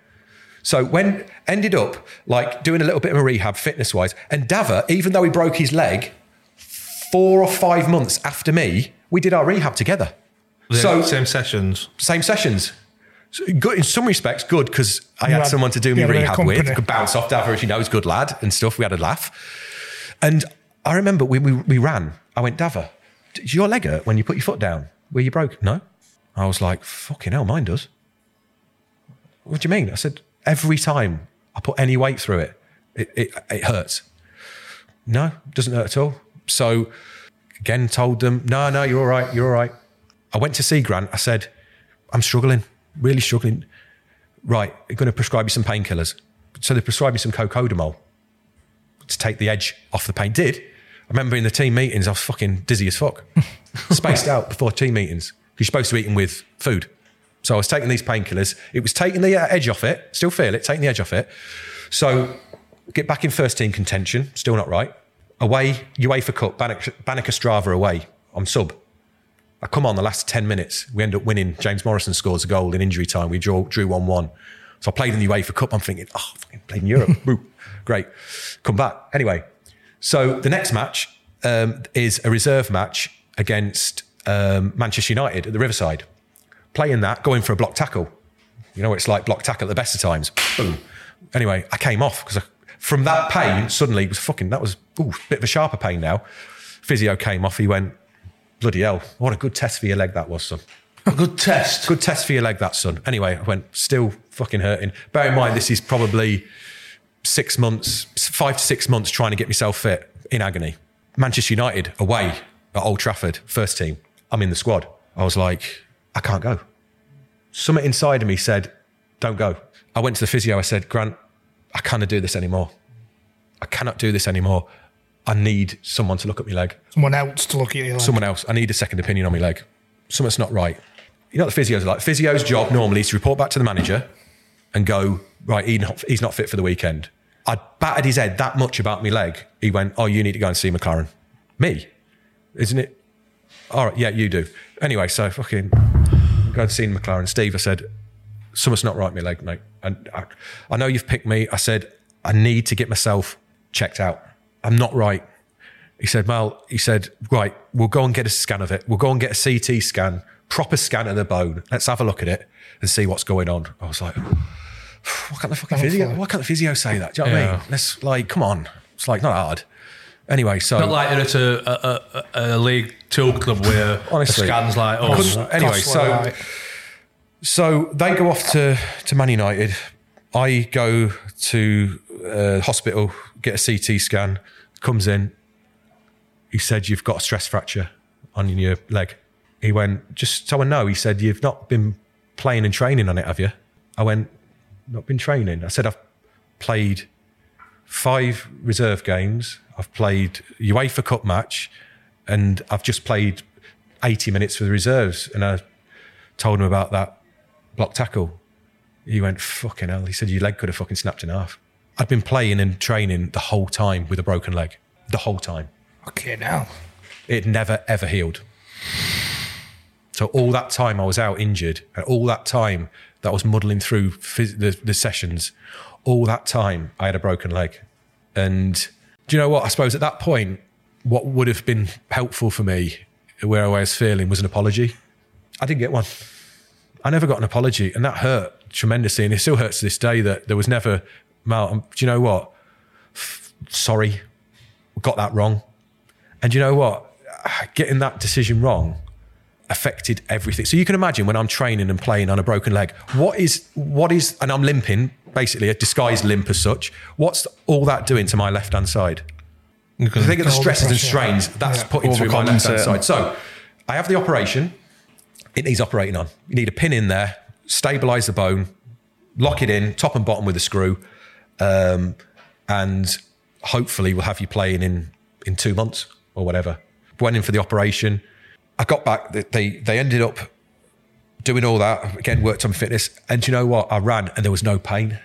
So when ended up like doing a little bit of a rehab fitness wise, and Dava, even though he broke his leg, four or five months after me, we did our rehab together. The So- same sessions. same sessions. So good in some respects, good because I had had- someone to do you me had a rehab with. Could bounce off Dava, as you know, is a good lad and stuff. We had a laugh, and I remember we we, we ran. I went Dava, did your leg hurt when you put your foot down? Where you broke? No. I was like, fucking hell, mine does. What do you mean? I said every time I put any weight through it, it it, it hurts. No, doesn't hurt at all. So again, told them, no, no, you're all right, you're all right. I went to see Grant. I said, I'm struggling, really struggling. Right, you're going to prescribe you some painkillers. So they prescribed me some cocodamol to take the edge off the pain. Did. I remember in the team meetings, I was fucking dizzy as fuck. Spaced out before team meetings. You're supposed to eat them with food. So I was taking these painkillers. It was taking the uh, edge off it. Still feel it, taking the edge off it. So get back in first team contention. Still not right. Away, UEFA Cup, Banik Ostrava away. I'm sub. I come on the last 10 minutes. We end up winning. James Morrison scores a goal in injury time. We draw, drew 1 1. So I played in the UEFA Cup. I'm thinking, oh, fucking played in Europe. Great. Come back. Anyway, so the next match um, is a reserve match against um, Manchester United at the Riverside. Playing that, going for a block tackle. You know, what it's like block tackle at the best of times. Boom. Anyway, I came off because from that pain, suddenly it was fucking, that was ooh, a bit of a sharper pain now. Physio came off. He went, bloody hell, what a good test for your leg that was, son. A good test. Good test for your leg, that son. Anyway, I went, still fucking hurting. Bear in mind, this is probably six months, five to six months trying to get myself fit in agony. Manchester United away at Old Trafford, first team. I'm in the squad. I was like, I can't go. Something inside of me said, don't go. I went to the physio. I said, Grant, I cannot do this anymore. I cannot do this anymore. I need someone to look at my leg Someone else to look at you. Like, someone else. I need a second opinion on my leg. Something's not right. You know what the physios are like? Physio's job normally is to report back to the manager and go, right, he not, he's not fit for the weekend. I battered his head that much about my leg. He went, oh, you need to go and see McClaren. Me? Isn't it? All right, yeah, you do. Anyway, so fucking go and see McClaren. Steve, I said, something's not right with my leg, mate. And I, I know you've picked me. I said, I need to get myself checked out. I'm not right. He said, Well, he said, Right, we'll go and get a scan of it. We'll go and get a CT scan, proper scan of the bone. Let's have a look at it and see what's going on. I was like, Why can't the fucking physio? Why can't the physio say that? Do you know what I mean? Let's like, come on. It's like not hard. Anyway, so Not like you're at a, a, a, a League Two club where Honestly. the scan's like, oh, Couldn't- anyway, so so they go off to to Man United. I go to uh, hospital, get a CT scan. Comes in. He said you've got a stress fracture on your leg. He went just so I know. He said you've not been playing and training on it, have you? I went not been training. I said I've played five reserve games. I've played UEFA Cup match, and I've just played 80 minutes for the reserves. And I told him about that block tackle. He went, fucking hell. He said, your leg could have fucking snapped in half. I'd been playing and training the whole time with a broken leg, the whole time. Okay, now. It never ever healed. So all that time I was out injured, and all that time that I was muddling through phys- the, the sessions, all that time I had a broken leg. And do you know what? I suppose at that point, what would have been helpful for me, where I was feeling, was an apology. I didn't get one. I never got an apology, and that hurt tremendously. And it still hurts to this day that there was never, Mal, um, do you know what? F- sorry, got that wrong. And you know what? Getting that decision wrong affected everything. So you can imagine when I'm training and playing on a broken leg, what is what is and I'm limping, basically a disguised limp as such. What's all that doing to my left hand side? Because think of the stresses and strains that's yeah. putting through my left hand side. So I have the operation. It needs operating on. You need a pin in there, stabilize the bone, lock it in, top and bottom with a screw, um, and hopefully we'll have you playing in in two months or whatever. Went in for the operation. I got back. They they, they ended up doing all that again. Worked on fitness, and do you know what? I ran and there was no pain,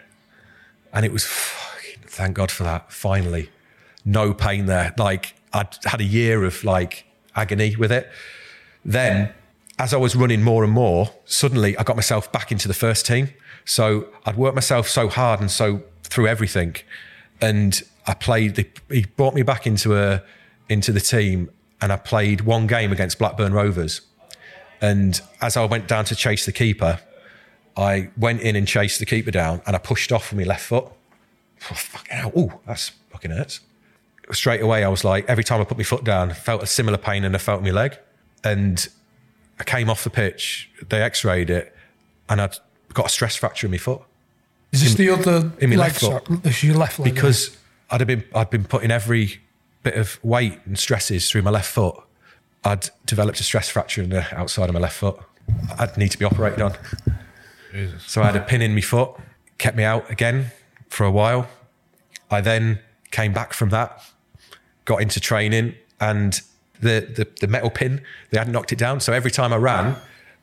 and it was fucking, thank God for that. Finally, no pain there. Like I'd had a year of like agony with it. Then, as I was running more and more, suddenly I got myself back into the first team. So I'd worked myself so hard and so through everything, and I played. He brought me back into a into the team, and I played one game against Blackburn Rovers. And as I went down to chase the keeper, I went in and chased the keeper down, and I pushed off with my left foot. Oh, fucking hell! Ooh, that's fucking hurts straight away, I was like, every time I put my foot down, I felt a similar pain and I felt my leg. And I came off the pitch, they x rayed it, and I'd got a stress fracture in my foot Is this the other in my leg? left foot. This is your left leg. because I'd have been, I'd been putting every bit of weight and stresses through my left foot. I'd developed a stress fracture in the outside of my left foot. I'd need to be operated on. So I had a pin in my foot, kept me out again for a while. I then came back from that, got into training, and the, the, the metal pin, they hadn't knocked it down. So every time I ran,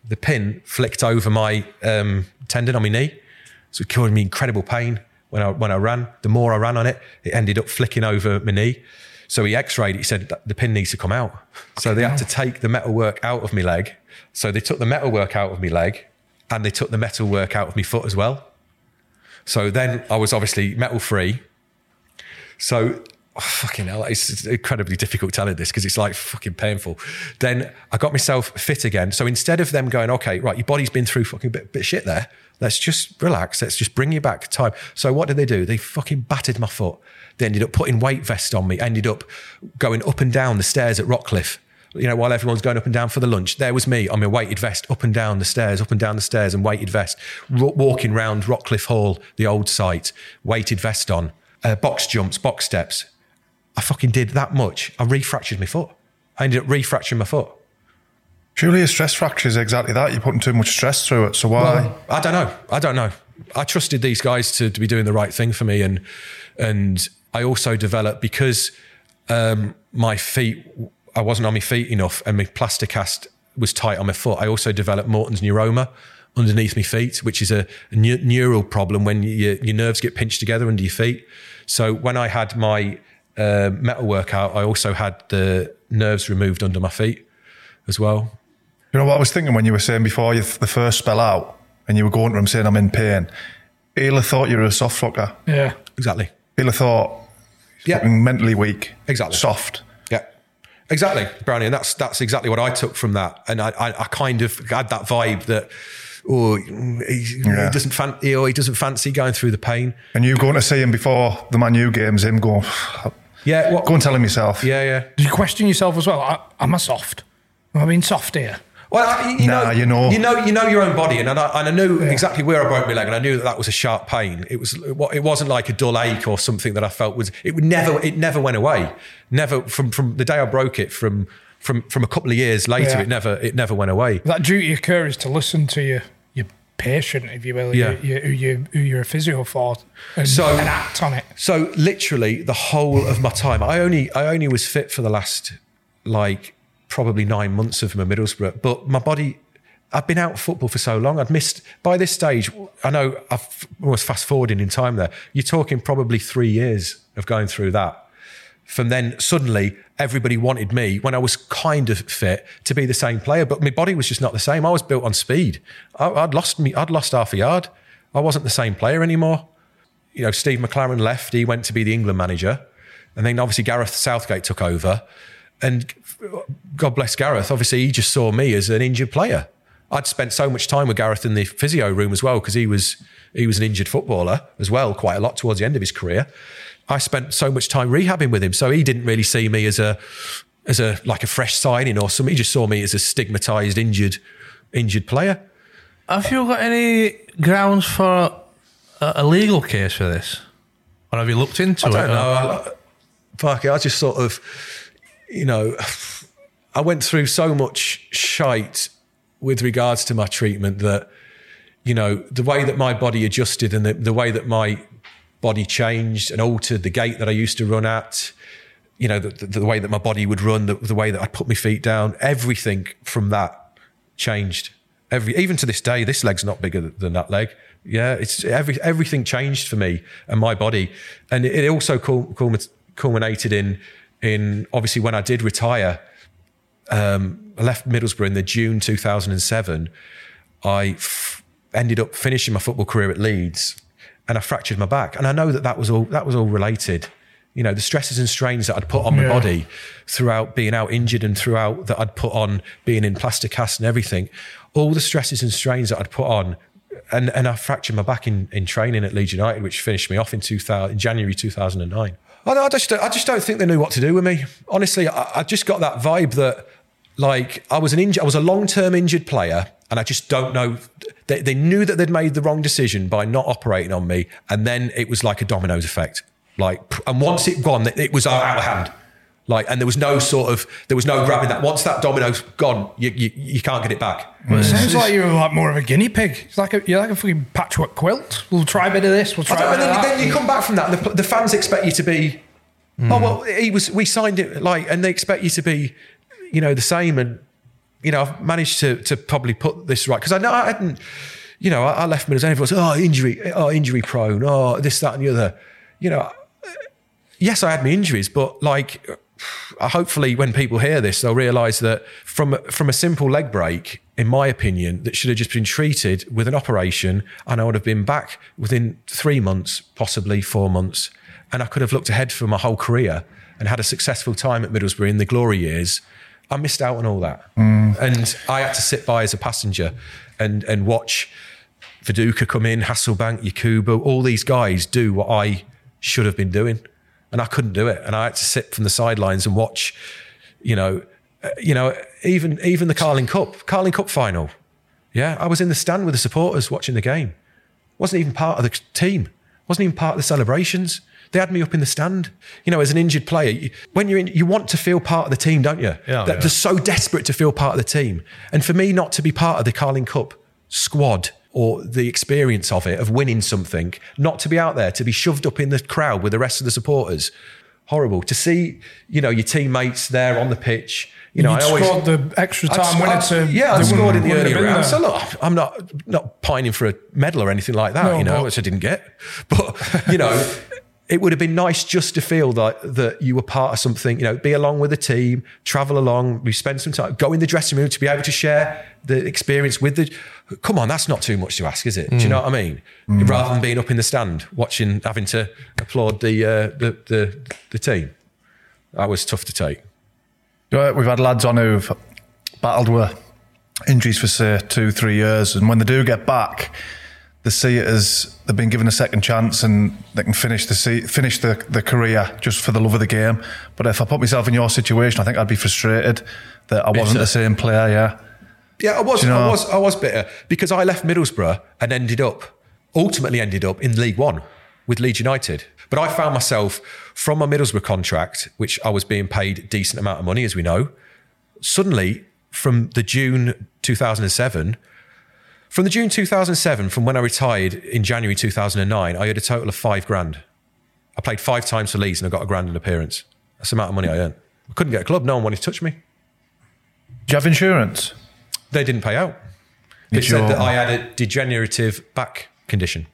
the pin flicked over my um, tendon on my knee. So it caused me incredible pain when I, when I ran. The more I ran on it, it ended up flicking over my knee. So he x-rayed it. He said the pin needs to come out. So they had to take the metal work out of my leg. So they took the metal work out of my leg and they took the metal work out of my foot as well. So then I was obviously metal free. So oh, fucking hell, it's incredibly difficult telling this because it's like fucking painful. Then I got myself fit again. So instead of them going, okay, right, your body's been through fucking bit, bit shit there. Let's just relax. Let's just bring you back time. So what did they do? They fucking battered my foot. They ended up putting weight vest on me. Ended up going up and down the stairs at Rockliffe. You know, while everyone's going up and down for the lunch, there was me on my weighted vest, up and down the stairs, up and down the stairs, and weighted vest, ro- walking round Rockliffe Hall, the old site, weighted vest on, uh, box jumps, box steps. I fucking did that much. I refractured my foot. I ended up refracturing my foot. Surely a stress fracture is exactly that. You're putting too much stress through it. So why? I don't know. I don't know. I trusted these guys to, to be doing the right thing for me, and and I also developed because um, my feet, I wasn't on my feet enough, and my plaster cast was tight on my foot. I also developed Morton's neuroma underneath my feet, which is a, a neu- neural problem when your your nerves get pinched together under your feet. So when I had my uh, metal workout, I also had the nerves removed under my feet as well. You know what I was thinking when you were saying before you the first spell out and you were going to him saying I'm in pain. He'll thought you were a soft fucker. yeah. Exactly. He'll thought Yeah. fucking mentally weak. Exactly. Soft. Yeah, exactly, Brownie, and that's that's exactly what I took from that, and I I, I kind of had that vibe that. Oh, he, Yeah. he doesn't fancy. Or he doesn't fancy going through the pain. And you going to see him before the Man U games, him going, Yeah, what? go and tell him yourself. Yeah, yeah. Did you question yourself as well? I, am I soft? Am I being soft here? Well, I- you Nah, know, you know. you know, you know your own body, and, and, I, and I knew exactly where I broke my leg, and I knew that that was a sharp pain. It was, it wasn't like a dull ache or something that I felt was. It would never, it never went away. Never from from the day I broke it from from from a couple of years later. Yeah. It never, it never went away. That duty of care is to listen to your your patient, if you will, Yeah. your, who, you, who you're a physio for, and, So- and act on it. So literally the whole of my time, I only I only was fit for the last like probably nine months of my Middlesbrough, but my body I've been out of football for so long. I'd missed by this stage. I know I've almost fast forwarding in time there. You're talking probably three years of going through that. From then, suddenly, everybody wanted me when I was kind of fit to be the same player, but my body was just not the same. I was built on speed. I, I'd lost me. I'd lost half a yard. I wasn't the same player anymore. You know, Steve McClaren left. He went to be the England manager, and then obviously Gareth Southgate took over. And God bless Gareth. Obviously, he just saw me as an injured player. I'd spent so much time with Gareth in the physio room as well because he was he was an injured footballer as well, quite a lot towards the end of his career. I spent so much time rehabbing with him, so he didn't really see me as a as a like a fresh signing or something. He just saw me as a stigmatized, injured, injured player. Have you got any grounds for a, a legal case for this, or have you looked into it? I it? don't know. I, fuck it. I just sort of, you know, I went through so much shite with regards to my treatment that, you know, the way that my body adjusted and the, the way that my body changed and altered the gait that I used to run at, you know, the, the, the way that my body would run, the, the way that I'd put my feet down, everything from that changed. Every even to this day, this leg's not bigger than that leg. Yeah, it's every everything changed for me and my body, and it, it also cul- culminated in in obviously when I did retire. Um, I left Middlesbrough in the June 2007. I f- ended up finishing my football career at Leeds, and I fractured my back. And I know that that was all that was all related. You know, the stresses and strains that I'd put on my Yeah. body throughout being out injured and throughout that I'd put on being in plaster cast and everything, all the stresses and strains that I'd put on. And, and I fractured my back in, in training at Leeds United, which finished me off in, 2000, in January 2009. I, I, just, I just don't think they knew what to do with me. Honestly, I, I just got that vibe that, like, I was an inj- I was a long term injured player, and I just don't know. They, they knew that they'd made the wrong decision by not operating on me, and then it was like a dominoes effect. Like, and once it gone, it was out of hand. Like, and there was no sort of, there was no grabbing that. Once that domino's gone, you, you, you can't get it back. It sounds like you're like more of a guinea pig. It's like a, you're like a fucking patchwork quilt. We'll try a bit of this. We'll try a bit and of then, that. then you come back from that. and The, the fans expect you to be. Oh hmm. well, he was. We signed it like, and they expect you to be, you know, the same. And you know, I've managed to to probably put this right because I know I hadn't. You know, I, I left Middlesbrough. Everyone was, oh, injury, oh, injury prone, oh, this, that, and the other. You know, yes, I had my injuries, but like, hopefully, when people hear this, they'll realise that from from a simple leg break, in my opinion, that should have just been treated with an operation, and I would have been back within three months, possibly four months, and I could have looked ahead for my whole career and had a successful time at Middlesbrough in the glory years. I missed out on all that, mm. and I had to sit by as a passenger and and watch Viduka come in, Hasselbaink, Yakubu, all these guys do what I should have been doing, and I couldn't do it, and I had to sit from the sidelines and watch, you know, Uh, you know, even even the Carling Cup, Carling Cup final, yeah, I was in the stand with the supporters watching the game, wasn't even part of the team, wasn't even part of the celebrations. They had me up in the stand. You know, as an injured player, when you're in, you want to feel part of the team, don't you? Yeah, That- yeah. They're so desperate to feel part of the team. And for me not to be part of the Carling Cup squad or the experience of it, of winning something, not to be out there, to be shoved up in the crowd with the rest of the supporters, horrible. To see, you know, your teammates there on the pitch. You know, You'd I always scored the extra I'd- time winner to yeah, I scored in the early round. So look, I'm not not pining for a medal or anything like that, No, you know, which I didn't get. But you know, it would have been nice just to feel that that you were part of something. You know, be along with the team, travel along, we spend some time, go in the dressing room to be able to share the experience with the. Come on, that's not too much to ask, is it? Do you know what I mean? Rather than being up in the stand watching, having to applaud the uh, the, the the team, that was tough to take. We've had lads on who've battled with injuries for say two, three years, and when they do get back, they see it as they've been given a second chance and they can finish the se- finish the, the career just for the love of the game. But if I put myself in your situation, I think I'd be frustrated that I wasn't the same player. Yeah, Yeah, I was. You know- I was. I was bitter because I left Middlesbrough and ended up, ultimately ended up in League One with Leeds United. But I found myself from my Middlesbrough contract, which I was being paid a decent amount of money, as we know. Suddenly, from the June 2007, from the June 2007, from when I retired in January 2009, I earned a total of five grand. I played five times for Leeds and I got a grand in appearance. That's the amount of money I earned. I couldn't get a club. No one wanted to touch me. do you have insurance? They didn't pay out. They Your said that. I had a degenerative back condition.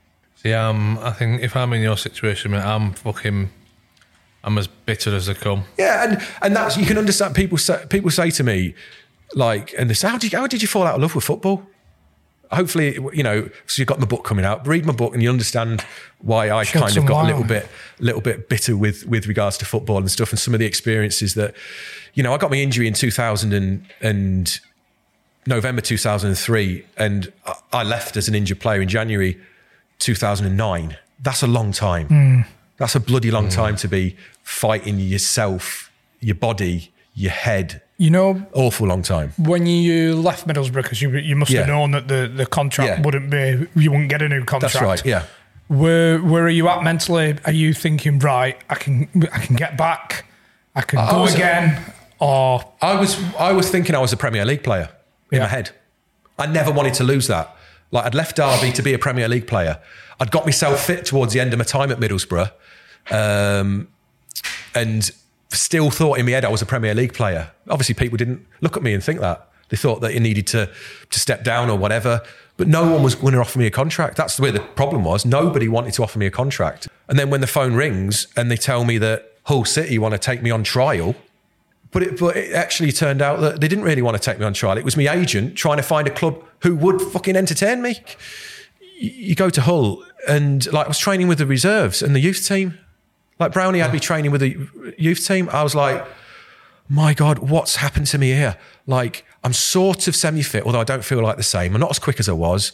Yeah, um, I think if I'm in your situation, mate, I'm fucking, I'm as bitter as they come. Yeah, and and that's you can understand. People say people say to me, like, and they say, how did you, how did you fall out of love with football? Hopefully, you know, so you've got my book coming out. Read my book, and you understand why I Shed kind of got a little bit, little bit bitter with with regards to football and stuff, and some of the experiences that, you know, I got my injury in two thousand and and November two thousand and three, and I- I left as an injured player in January two thousand and nine. That's a long time. That's a bloody long time to be fighting yourself, your body, your head. You know, Awful long time. when you left Middlesbrough, because you, you must have known that the, the contract Yeah. wouldn't be, you wouldn't get a new contract. That's right. Yeah. Where where are you at mentally? Are you thinking right? I can I can get back. I can I go was- again. Or I was I was thinking I was a Premier League player in Yeah. my head. I never wanted to lose that. Like I'd left Derby to be a Premier League player. I'd got myself fit towards the end of my time at Middlesbrough, um, and still thought in my head I was a Premier League player. Obviously, people didn't look at me and think that. They thought that you needed to to step down or whatever. But no one was going to offer me a contract. That's where the problem was. Nobody wanted to offer me a contract. And then when the phone rings and they tell me that Hull City want to take me on trial, but it, but it actually turned out that they didn't really want to take me on trial. It was my agent trying to find a club who would fucking entertain me. You go to Hull and like I was training with the reserves and the youth team. Like Brownie had me training with the youth team. I was like, my God, what's happened to me here? Like, I'm sort of semi fit, although I don't feel like the same. I'm not as quick as I was.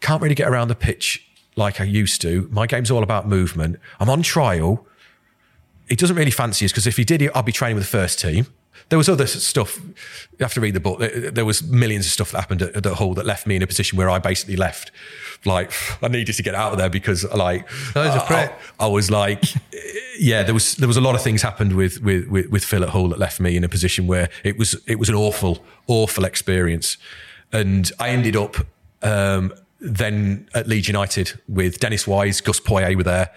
Can't really get around the pitch like I used to. My game's all about movement. I'm on trial. He doesn't really fancy us because if he did, I'd be training with the first team. There was other stuff. You have to read the book. There was millions of stuff that happened at, at Hull that left me in a position where I basically left. Like I needed to get out of there because like That is a I- prick. I, I was like, yeah, there was there was a lot of things happened with, with with with Phil at Hull that left me in a position where it was it was an awful awful experience, and I ended up um, then at Leeds United with Dennis Wise, Gus Poyet were there.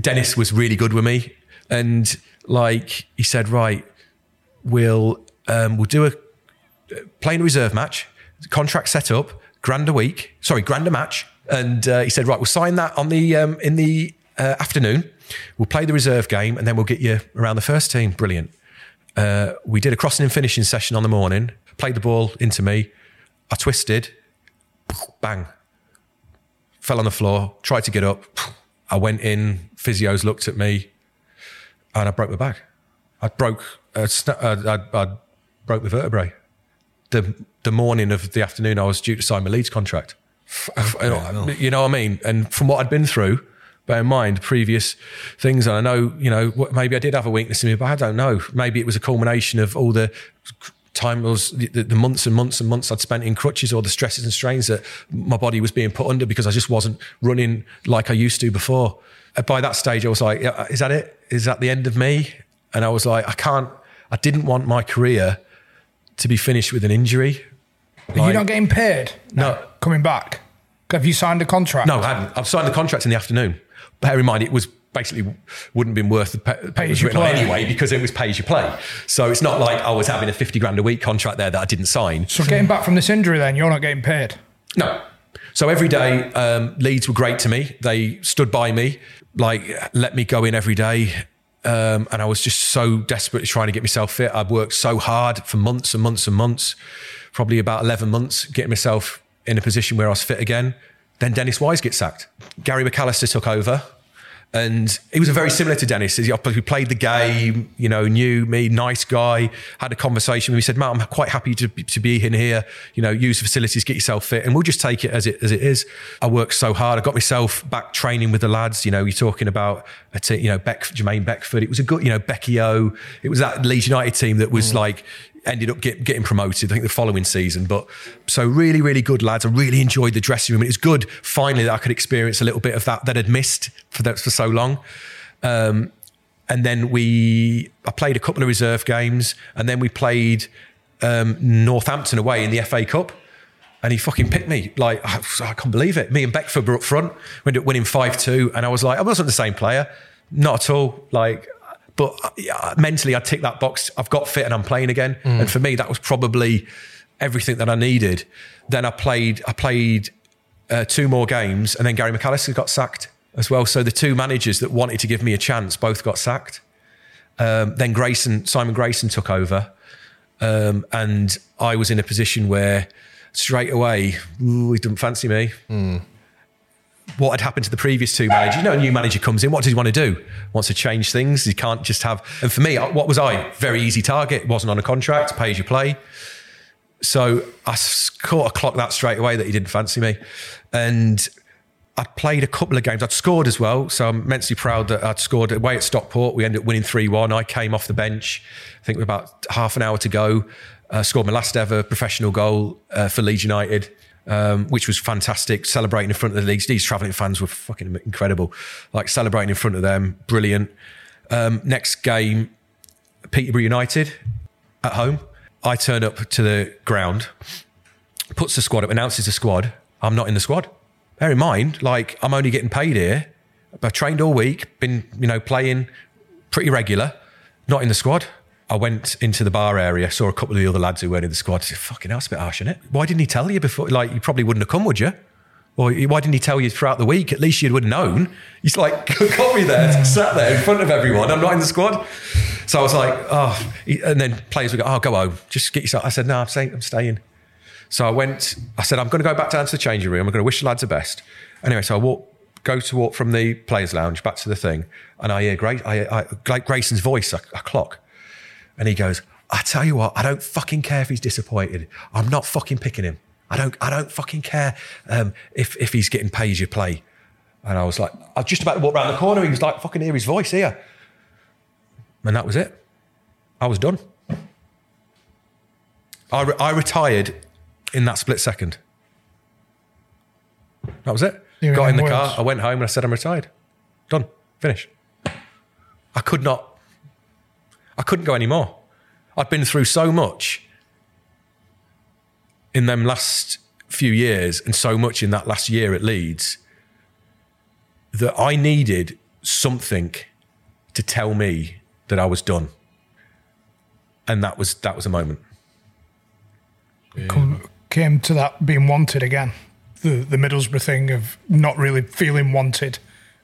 Dennis was really good with me, and like he said, right, we'll um, we'll do a playing reserve match, contract set up, grand a week, sorry, grand a match. And uh, he said, right, we'll sign that on the um, in the uh, afternoon. We'll play the reserve game, and then we'll get you around the first team. Brilliant. Uh, we did a crossing and finishing session on the morning. Played the ball into me. I twisted. Bang. Fell on the floor. Tried to get up. I went in. Physios looked at me, and I broke my back. I broke. Uh, sna- uh, I, I broke the vertebrae the the morning of the afternoon I was due to sign my Leeds contract. F- you know what I mean? And from what I'd been through, bear in mind previous things, and I know, you know, maybe I did have a weakness in me, but I don't know. Maybe it was a culmination of all the time was the, the months and months and months I'd spent in crutches or the stresses and strains that my body was being put under because I just wasn't running like I used to before. Uh, By that stage, I was like, is that it? Is that the end of me? And I was like, I can't, I didn't want my career to be finished with an injury. are you not getting paid? No. Coming back? Have you signed a contract? No, I hadn't. I've signed the contract in the afternoon. Bear in mind, it was basically wouldn't have been worth the pay, pay as you written on play. anyway because it was pay as you play. So it's not like I was having a 50 grand a week contract there that I didn't sign. So getting back from this injury, then you're not getting paid. No. So every day, um, Leeds were great to me. They stood by me, like let me go in every day. Um, and I was just so desperately trying to get myself fit. I'd worked so hard for months and months and months, probably about 11 months, getting myself in a position where I was fit again. Then Dennis Wise gets sacked. Gary McAllister took over. And he was very similar to Dennis. He played the game, you know, knew me, nice guy, had a conversation with me, said, Matt, I'm quite happy to, to be in here, you know, use the facilities, get yourself fit, and we'll just take it as it as it is. I worked so hard. I got myself back training with the lads. You know, you're talking about a team, you know, Beck, Jermaine Beckford. It was a good, you know, Becky O. It was that Leeds United team that was mm. like ended up get, getting promoted, I think the following season. But so really, really good lads. I really enjoyed the dressing room. It was good finally that I could experience a little bit of that that I'd missed for that for so long. Um, and then we, I played a couple of reserve games, and then we played um, Northampton away in the FA Cup. And he fucking picked me. Like, I, I can't believe it. Me and Beckford were up front. We ended up winning 5 2. And I was like, I wasn't the same player. Not at all. Like, but uh, yeah, mentally, I ticked that box. I've got fit and I'm playing again. And for me, that was probably everything that I needed. Then I played, I played uh, two more games, and then Gary McAllister got sacked as well. So the two managers that wanted to give me a chance both got sacked. Um, then Grayson, Simon Grayson took over, um, and I was in a position where straight away ooh, he didn't fancy me. What had happened to the previous two managers? You know, a new manager comes in. What does he want to do? Wants to change things. He can't just have. And for me, what was I? Very easy target. Wasn't on a contract. Pay as you play. So I caught a clock that straight away that he didn't fancy me, and I'd played a couple of games. I'd scored as well, so I'm immensely proud that I'd scored away at Stockport. We ended up winning three one. I came off the bench. I think with about half an hour to go, uh, scored my last ever professional goal uh, for Leeds United. Um, which was fantastic, celebrating in front of the Leeds. These travelling fans were fucking incredible. Like celebrating in front of them, brilliant. Um, next game, Peterborough United at home. I turn up to the ground, puts the squad up, announces the squad. I'm not in the squad. Bear in mind, like I'm only getting paid here. I've trained all week, been you know playing pretty regular, not in the squad. I went into the bar area, saw a couple of the other lads who weren't in the squad. I said, "Fucking hell, it's a bit harsh, isn't it? Why didn't he tell you before? Like you probably wouldn't have come, would you? Or why didn't he tell you throughout the week? At least you would have known. He's like, got me there, sat there in front of everyone. I'm not in the squad. So I was like, oh, and then players would go, oh, go home, just get yourself. I said, no, I'm staying. I'm staying. So I went, I said, I'm going to go back down to the changing room. I'm going to wish the lads the best. Anyway, so I walk, go to walk from the players' lounge back to the thing, and I hear Grace, I, I, Grayson's voice, a clock. And he goes, I tell you what, I don't fucking care if he's disappointed. I'm not fucking picking him. I don't, I don't fucking care um, if, if he's getting paid as you play. And I was like, I was just about to walk around the corner. He was like, fucking hear his voice here. And that was it. I was done. I, re- I retired in that split second. That was it. Got in the Wales. car. I went home and I said, I'm retired. Done. Finish. I could not, I couldn't go anymore. I'd been through so much in them last few years and so much in that last year at Leeds that I needed something to tell me that I was done. And that was that was a moment. Come, came to that being wanted again. The the Middlesbrough thing of not really feeling wanted,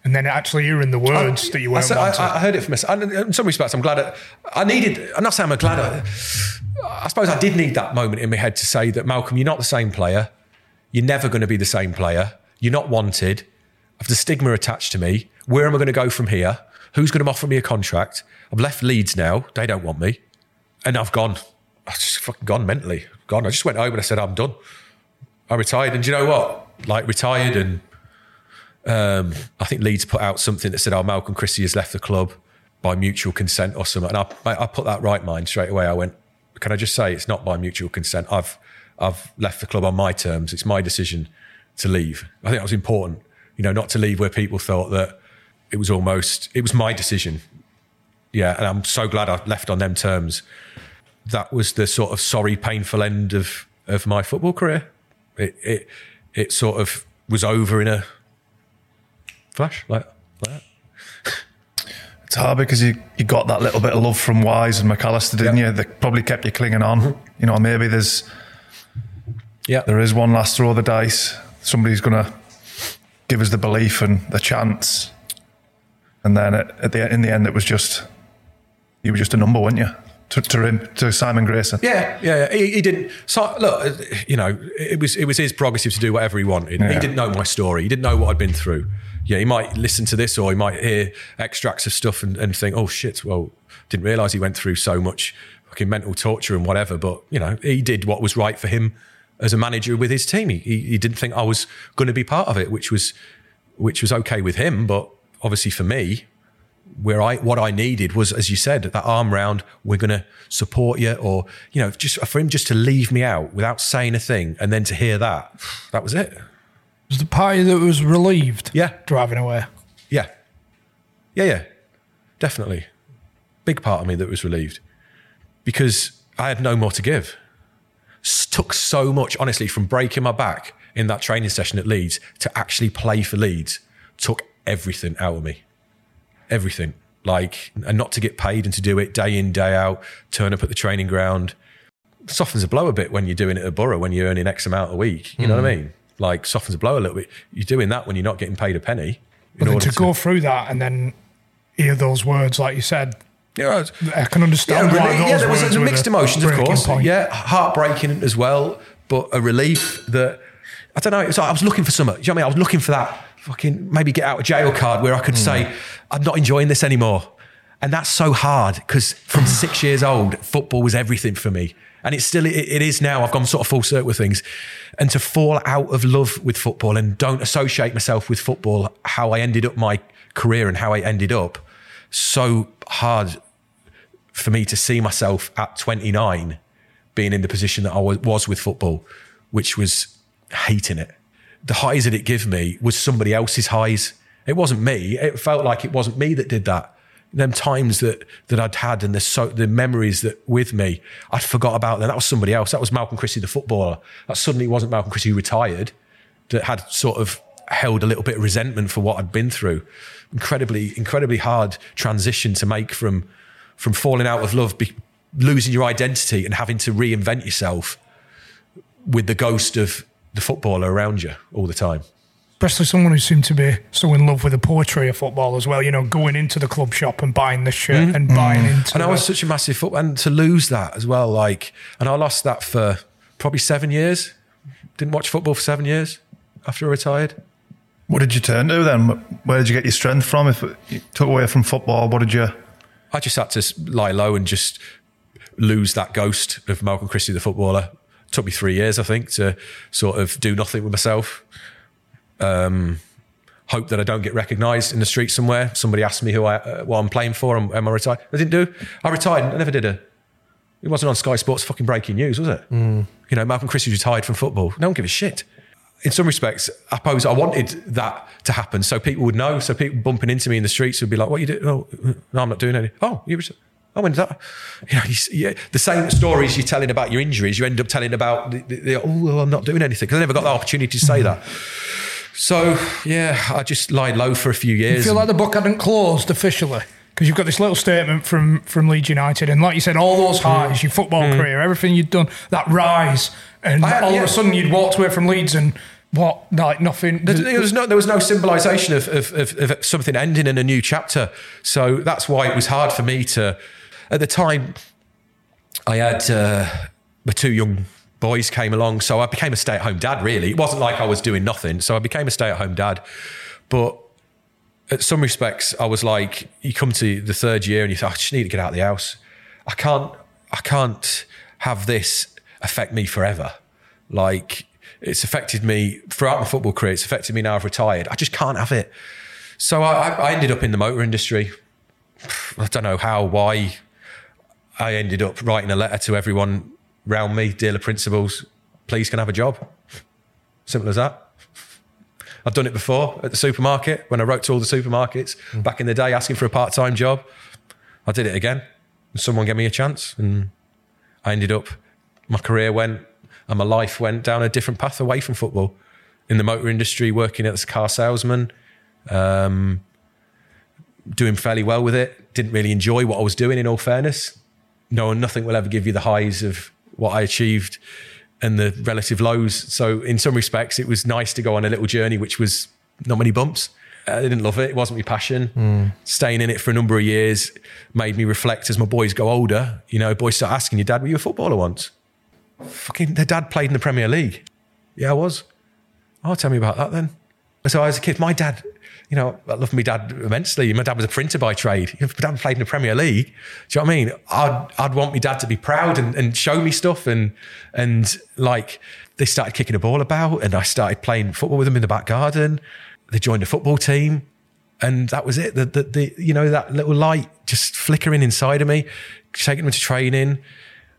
and then actually hearing the words that you weren't said- wanted. I, I heard it from myself. In some respects, I'm glad. I, I needed. I'm not saying I'm glad. I, I suppose I did need that moment in my head to say that Malcolm, you're not the same player. You're never going to be the same player. You're not wanted. Of the stigma attached to me. Where am I going to go from here? Who's going to offer me a contract? I've left Leeds now. They don't want me, and I've gone. I've just fucking gone mentally. Gone. I just went home and I said, I'm done. I retired, and do you know what? Like retired and um, I think Leeds put out something that said, "Oh, Malcolm Christie has left the club by mutual consent or something." And I, I put that right mind straight away. I went, "Can I just say it's not by mutual consent? I've I've left the club on my terms. It's my decision to leave." I think that was important. You know, not to leave where people thought that it was almost it was my decision. Yeah, and I'm so glad I left on them terms. That was the sort of sorry, painful end of of my football career. It it it sort of was over in a flash like, like that. It's hard because you, you got that little bit of love from Wise and McAllister, didn't Yeah. you? That probably kept you clinging on. You know, maybe there's Yeah, there is one last throw of the dice. Somebody's going to give us the belief and the chance. And then at, at the in the end, it was just you were just a number, weren't you? To, to him, to Simon Grayson. Yeah, yeah, yeah. He, he didn't. So look, uh, you know, it was it was his prerogative to do whatever he wanted. He didn't know my story. He didn't know what I'd been through. Yeah, he might listen to this or he might hear extracts of stuff and, and think, "Oh shit!" Well, didn't realize he went through so much fucking mental torture and whatever. But you know, he did what was right for him as a manager with his team. He he, didn't think I was going to be part of it, which was which was okay with him. But obviously for me, where I what I needed was, as you said, that arm round. We're going to support you, or you know, just for him just to leave me out without saying a thing, and then to hear that, that was it. Was the party that was relieved. Yeah. driving away. Yeah, yeah, yeah, definitely. Big part of me that was relieved because I had no more to give. Took so much, honestly, from breaking my back in that training session at Leeds to actually play for Leeds. Took everything out of me. everything. Like, and not to get paid and to do it day in, day out, turn up at the training ground, softens the blow a bit when you're doing it at Borough when you're earning X amount a week. You know what I hmm. mean? Like softens the blow a little bit. You're doing that when you're not getting paid a penny. But order to go through that and then hear those words, like you said, Yeah, I can understand yeah, why really- those yeah, there was, words there were were mixed emotions, of course. point. Yeah, heartbreaking as well, but a relief that I don't know. I was looking for something. Do you know what I mean? I was looking for that fucking maybe get out of jail card where I could say mm. I'm not enjoying this anymore, and that's so hard because from six years old, football was everything for me, and it's still it, it is now. I've gone sort of full circle with things, and to fall out of love with football and don't associate myself with football, how I ended up my career and how I ended up, so hard for me to see myself at 29 being in the position that I was, with football, which was hating it. The highs that it gave me was somebody else's highs. It wasn't me. It felt like it wasn't me that did that. Them times that that I'd had and the so the memories that with me, I'd forgot about them. That was somebody else. That was Malcolm Christie, the footballer. That suddenly wasn't Malcolm Christie who retired. That had sort of held a little bit of resentment for what I'd been through. Incredibly, incredibly hard transition to make from from falling out of love, be, losing your identity, and having to reinvent yourself with the ghost of the footballer around you all the time. Especially someone who seemed to be so in love with the poetry of football as well. You know, going into the club shop and buying the shirt and buying into. Mm-hmm. And I was such a massive football, and to lose that as well, like, and I lost that for probably seven years. Didn't watch football for seven years after I retired. What did you turn to then? Where did you get your strength from? If you took away from football, what did you? I just had to lie low and just lose that ghost of Malcolm Christie, the footballer. It took me three years, I think, to sort of do nothing with myself. Um, hope that I don't get recognised in the street somewhere. Somebody asked me who I, uh, what I'm playing for, and am I retired? I didn't do. I retired. I never did a. It wasn't on Sky Sports fucking breaking news, was it? You know, Malcolm Christie retired from football. No one give a shit. In some respects, I suppose I wanted that to happen so people would know. So people bumping into me in the streets would be like, "What you do? Oh, no, I'm not doing any. Oh, you retired. Oh, when did that? You know, you, yeah, the same stories you're telling about your injuries, you end up telling about the, the, the, oh, well, I'm not doing anything because I never got the opportunity to say that. So yeah, I just lied low for a few years. I years. feel like the book hadn't closed officially because you've got this little statement from from Leeds United, and like you said, all those highs, your football career, everything you'd done, that rise, and I all yeah. of a sudden you'd walked away from Leeds and what, like nothing. There, there was no there was no symbolisation of, of, of, of something ending in a new chapter. So that's why it was hard for me to. At the time, I had uh, my two young boys came along, so I became a stay at home dad. Really, it wasn't like I was doing nothing. So I became a stay at home dad, but. At some respects, I was like, you come to the third year and you think, oh, I just need to get out of the house. I can't, I can't have this affect me forever. Like it's affected me throughout my football career. It's affected me now I've retired. I just can't have it. So I, I ended up in the motor industry. I don't know how, why. I ended up writing a letter to everyone round me, dealer principals. Please can I have a job. Simple as that. I've done it before at the supermarket when I wrote to all the supermarkets back in the day asking for a part time job. I did it again. Someone gave me a chance and I ended up, my career went and my life went down a different path away from football. In the motor industry, working as a car salesman, um, doing fairly well with it. Didn't really enjoy what I was doing, in all fairness. No, nothing will ever give you the highs of what I achieved and the relative lows. So, in some respects, it was nice to go on a little journey, which was not many bumps. I didn't love it. It wasn't my passion. Staying in it for a number of years made me reflect as my boys go older. You know, boys start asking your dad, were you a footballer once? Fucking, their dad played in the Premier League. Yeah, I was. Oh, tell me about that then. So I was a kid. My dad, you know, I loved my dad immensely. My dad was a printer by trade. My dad played in the Premier League. Do you know what I mean? I'd, I'd want my dad to be proud and, and show me stuff. And, and like, they started kicking a ball about and I started playing football with them in the back garden. They joined a football team. And that was it. The, the, the, you know, that little light just flickering inside of me, taking them to training,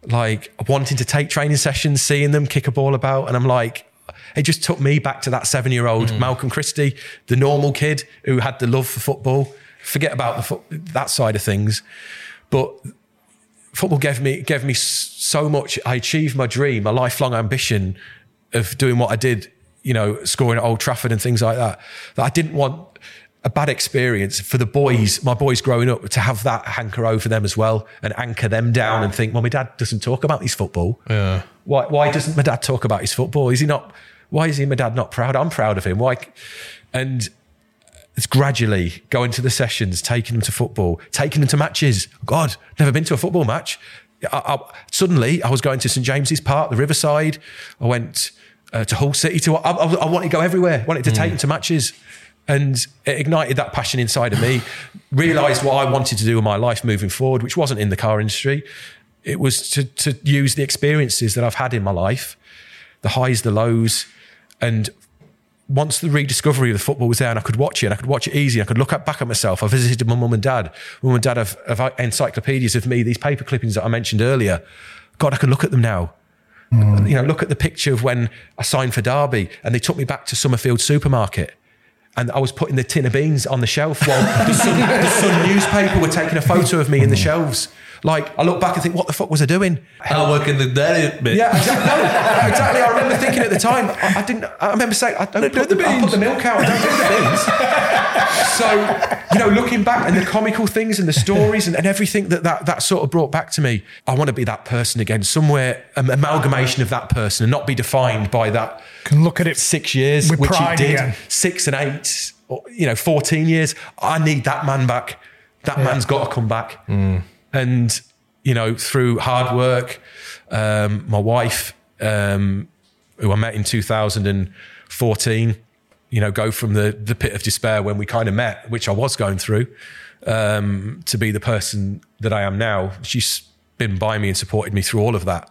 like wanting to take training sessions, seeing them kick a ball about. And I'm like, it just took me back to that seven year old mm. Malcolm Christie, the normal kid who had the love for football. Forget about the foot, that side of things. But football gave me gave me so much. I achieved my dream, my lifelong ambition of doing what I did. You know, scoring at Old Trafford and things like that. That I didn't want a bad experience for the boys, my boys growing up, to have that hanker over them as well and anchor them down and think, well, my dad doesn't talk about his football. Yeah. Why, why doesn't my dad talk about his football? Is he not, why is he, my dad, not proud? I'm proud of him. Why? And it's gradually going to the sessions, taking them to football, taking them to matches. God, never been to a football match. I, I, suddenly, I was going to St James's Park, the Riverside. I went uh, to Hull City. To I, I, wanted to go everywhere. I wanted to take them to matches, and it ignited that passion inside of me. Realised what I wanted to do in my life moving forward, which wasn't in the car industry. It was to to use the experiences that I've had in my life, the highs, the lows, and once the rediscovery of the football was there and I could watch it and I could watch it easy, I could look at, back at myself. I visited my mum and dad. My mum and dad have, have encyclopedias of me, these paper clippings that I mentioned earlier. God, I can look at them now. Hmm. You know, look at the picture of when I signed for Derby and they took me back to Somerfield supermarket. And I was putting the tin of beans on the shelf while the Sun, the Sun newspaper were taking a photo of me in the shelves. Like, I look back and think, what the fuck was I doing? I work in the dairy bit. Yeah, exactly. No, exactly. I remember thinking at the time, I, I didn't. I remember saying, I don't put the, I put the milk out. I don't do the beans. so, you know, looking back and the comical things and the stories and, and everything that, that that sort of brought back to me, I want to be that person again. Somewhere, an amalgamation of that person and not be defined by that. Can look at it Six years, with which pride did. again. Six and eight, or, you know, fourteen years. I need that man back. That man's got to come back. And you know, through hard work, um, my wife, um, who I met in 2014, you know, go from the the pit of despair when we kind of met, which I was going through, um, to be the person that I am now. She's been by me and supported me through all of that.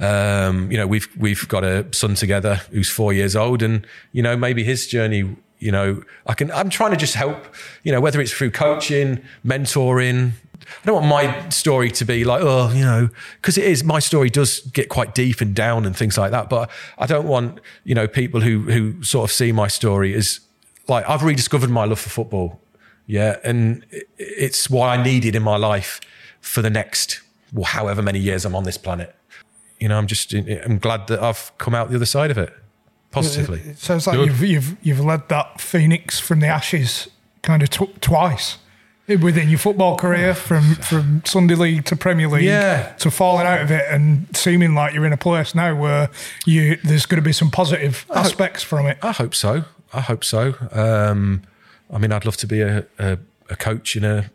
Um, you know, we've we've got a son together who's four years old, and you know, maybe his journey. You know, I can. I'm trying to just help. You know, whether it's through coaching, mentoring. I don't want my story to be like, oh, you know, because it is. My story does get quite deep and down and things like that. But I don't want you know people who who sort of see my story as like I've rediscovered my love for football. Yeah, and it's what I needed in my life for the next well, however many years I'm on this planet you know, I'm just I'm glad that I've come out the other side of it positively. It sounds like you've, you've you've led that phoenix from the ashes kind of tw- twice within your football career, from from Sunday League to Premier League, Yeah. to falling out of it and seeming like you're in a place now where you there's going to be some positive aspects from it. I hope so. I hope so. Um, I mean, I'd love to be a, a, a coach in a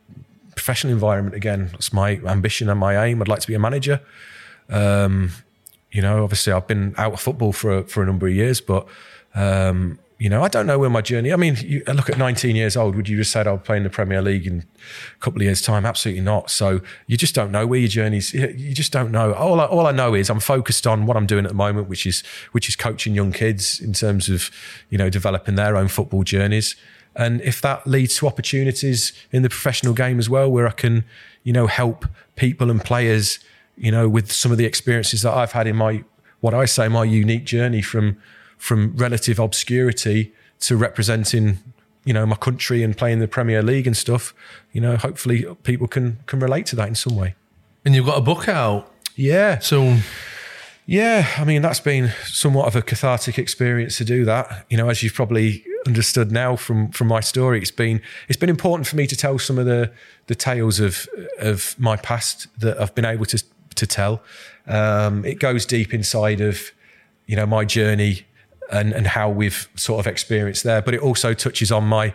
professional environment again. That's my ambition and my aim. I'd like to be a manager. Um, you know, obviously, I've been out of football for a, for a number of years, but um, you know, I don't know where my journey. I mean, you I look at 19 years old. Would you just said I'll play in the Premier League in a couple of years' time? Absolutely not. So you just don't know where your journey's. You just don't know. All I, all I know is I'm focused on what I'm doing at the moment, which is which is coaching young kids in terms of you know developing their own football journeys. And if that leads to opportunities in the professional game as well, where I can, you know, help people and players, you know, with some of the experiences that I've had in my, what I say, my unique journey from, from relative obscurity to representing, you know, my country and playing the Premier League and stuff, you know, hopefully people can, can relate to that in some way. And you've got a book out Yeah. So. Yeah, I mean that's been somewhat of a cathartic experience to do that. You know, as you've probably understood now from from my story, it's been it's been important for me to tell some of the the tales of of my past that I've been able to to tell. Um, it goes deep inside of you know my journey and and how we've sort of experienced there, but it also touches on my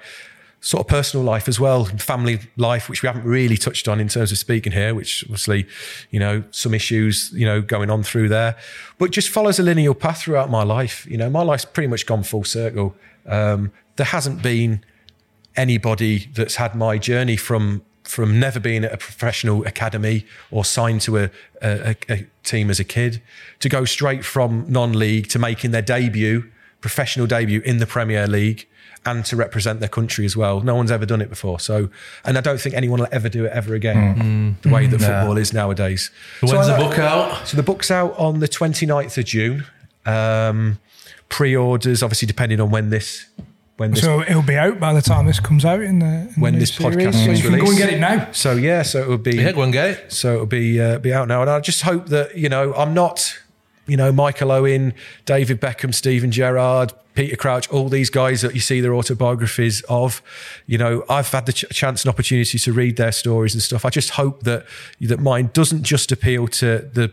sort of personal life as well, family life, which we haven't really touched on in terms of speaking here, which obviously, you know, some issues, you know, going on through there, but just follows a lineal path throughout my life. You know, my life's pretty much gone full circle. Um, there hasn't been anybody that's had my journey from from never being at a professional academy or signed to a, a, a team as a kid to go straight from non-league to making their debut professional debut in the premier league and to represent their country as well. No one's ever done it before. So and i don't think anyone will ever do it ever again the way that football is nowadays. When's So the book out? so the book's out on the 29th of june. Um, pre-orders obviously depending on when this when this So it'll be out by the time this comes out in the in When the this series. podcast So is you can go and get it now. So yeah, so it'll be Yeah, go and get it. so it'll be uh, be out now, and I just hope that you know I'm not you know, Michael Owen, David Beckham, Steven Gerrard, Peter Crouch, all these guys that you see their autobiographies of. You know, I've had the ch- chance and opportunity to read their stories and stuff. I just hope that that mine doesn't just appeal to the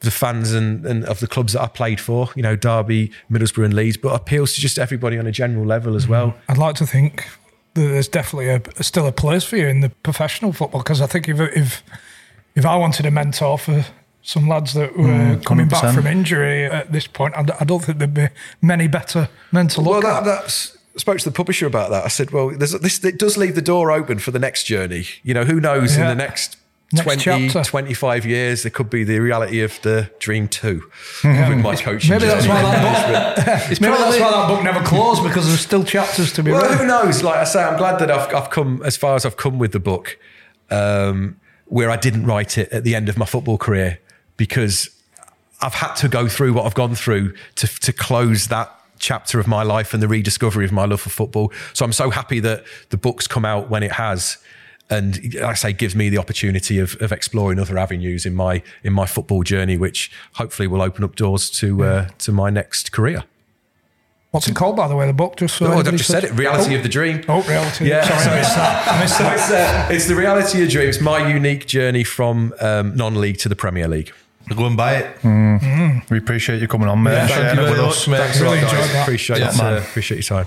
the fans and, and of the clubs that I played for, you know, Derby, Middlesbrough, and Leeds, but appeals to just everybody on a general level as well. I'd like to think that there's definitely a, still a place for you in the professional football because I think if if if I wanted a mentor for some lads that were Mm, coming back from injury at this point, I don't think there'd be many better men to look well, at. that's. I spoke to the publisher about that. I said, "Well, there's, this it does leave the door open for the next journey. You know, who knows in the next." Next 20, chapter. 25 years, there could be the reality of the Dream 2 with my coaching. Maybe that's why that book. It's maybe that's why that book never closed because there's still chapters to be Well, read. who knows? Like I say, I'm glad that I've, I've come as far as I've come with the book, um, where I didn't write it at the end of my football career because I've had to go through what I've gone through to to close that chapter of my life and the rediscovery of my love for football. So I'm so happy that the book's come out when it has. And like I say, gives me the opportunity of, of exploring other avenues in my in my football journey, which hopefully will open up doors to uh, to my next career. What's it called, by the way? The book, just so Oh, I've just said it. Reality of the Dream. Oh, reality. Yeah. Sorry, I missed that. I missed So that. it's, uh, it's the reality of dreams. My unique journey from um, non-league to the Premier League. Go and buy it. We appreciate you coming on, mate. Yeah, and thank sharing you it with very us. much, mate. Thanks a lot, Really guys. that. Appreciate Yeah, it. man. Uh, appreciate your time.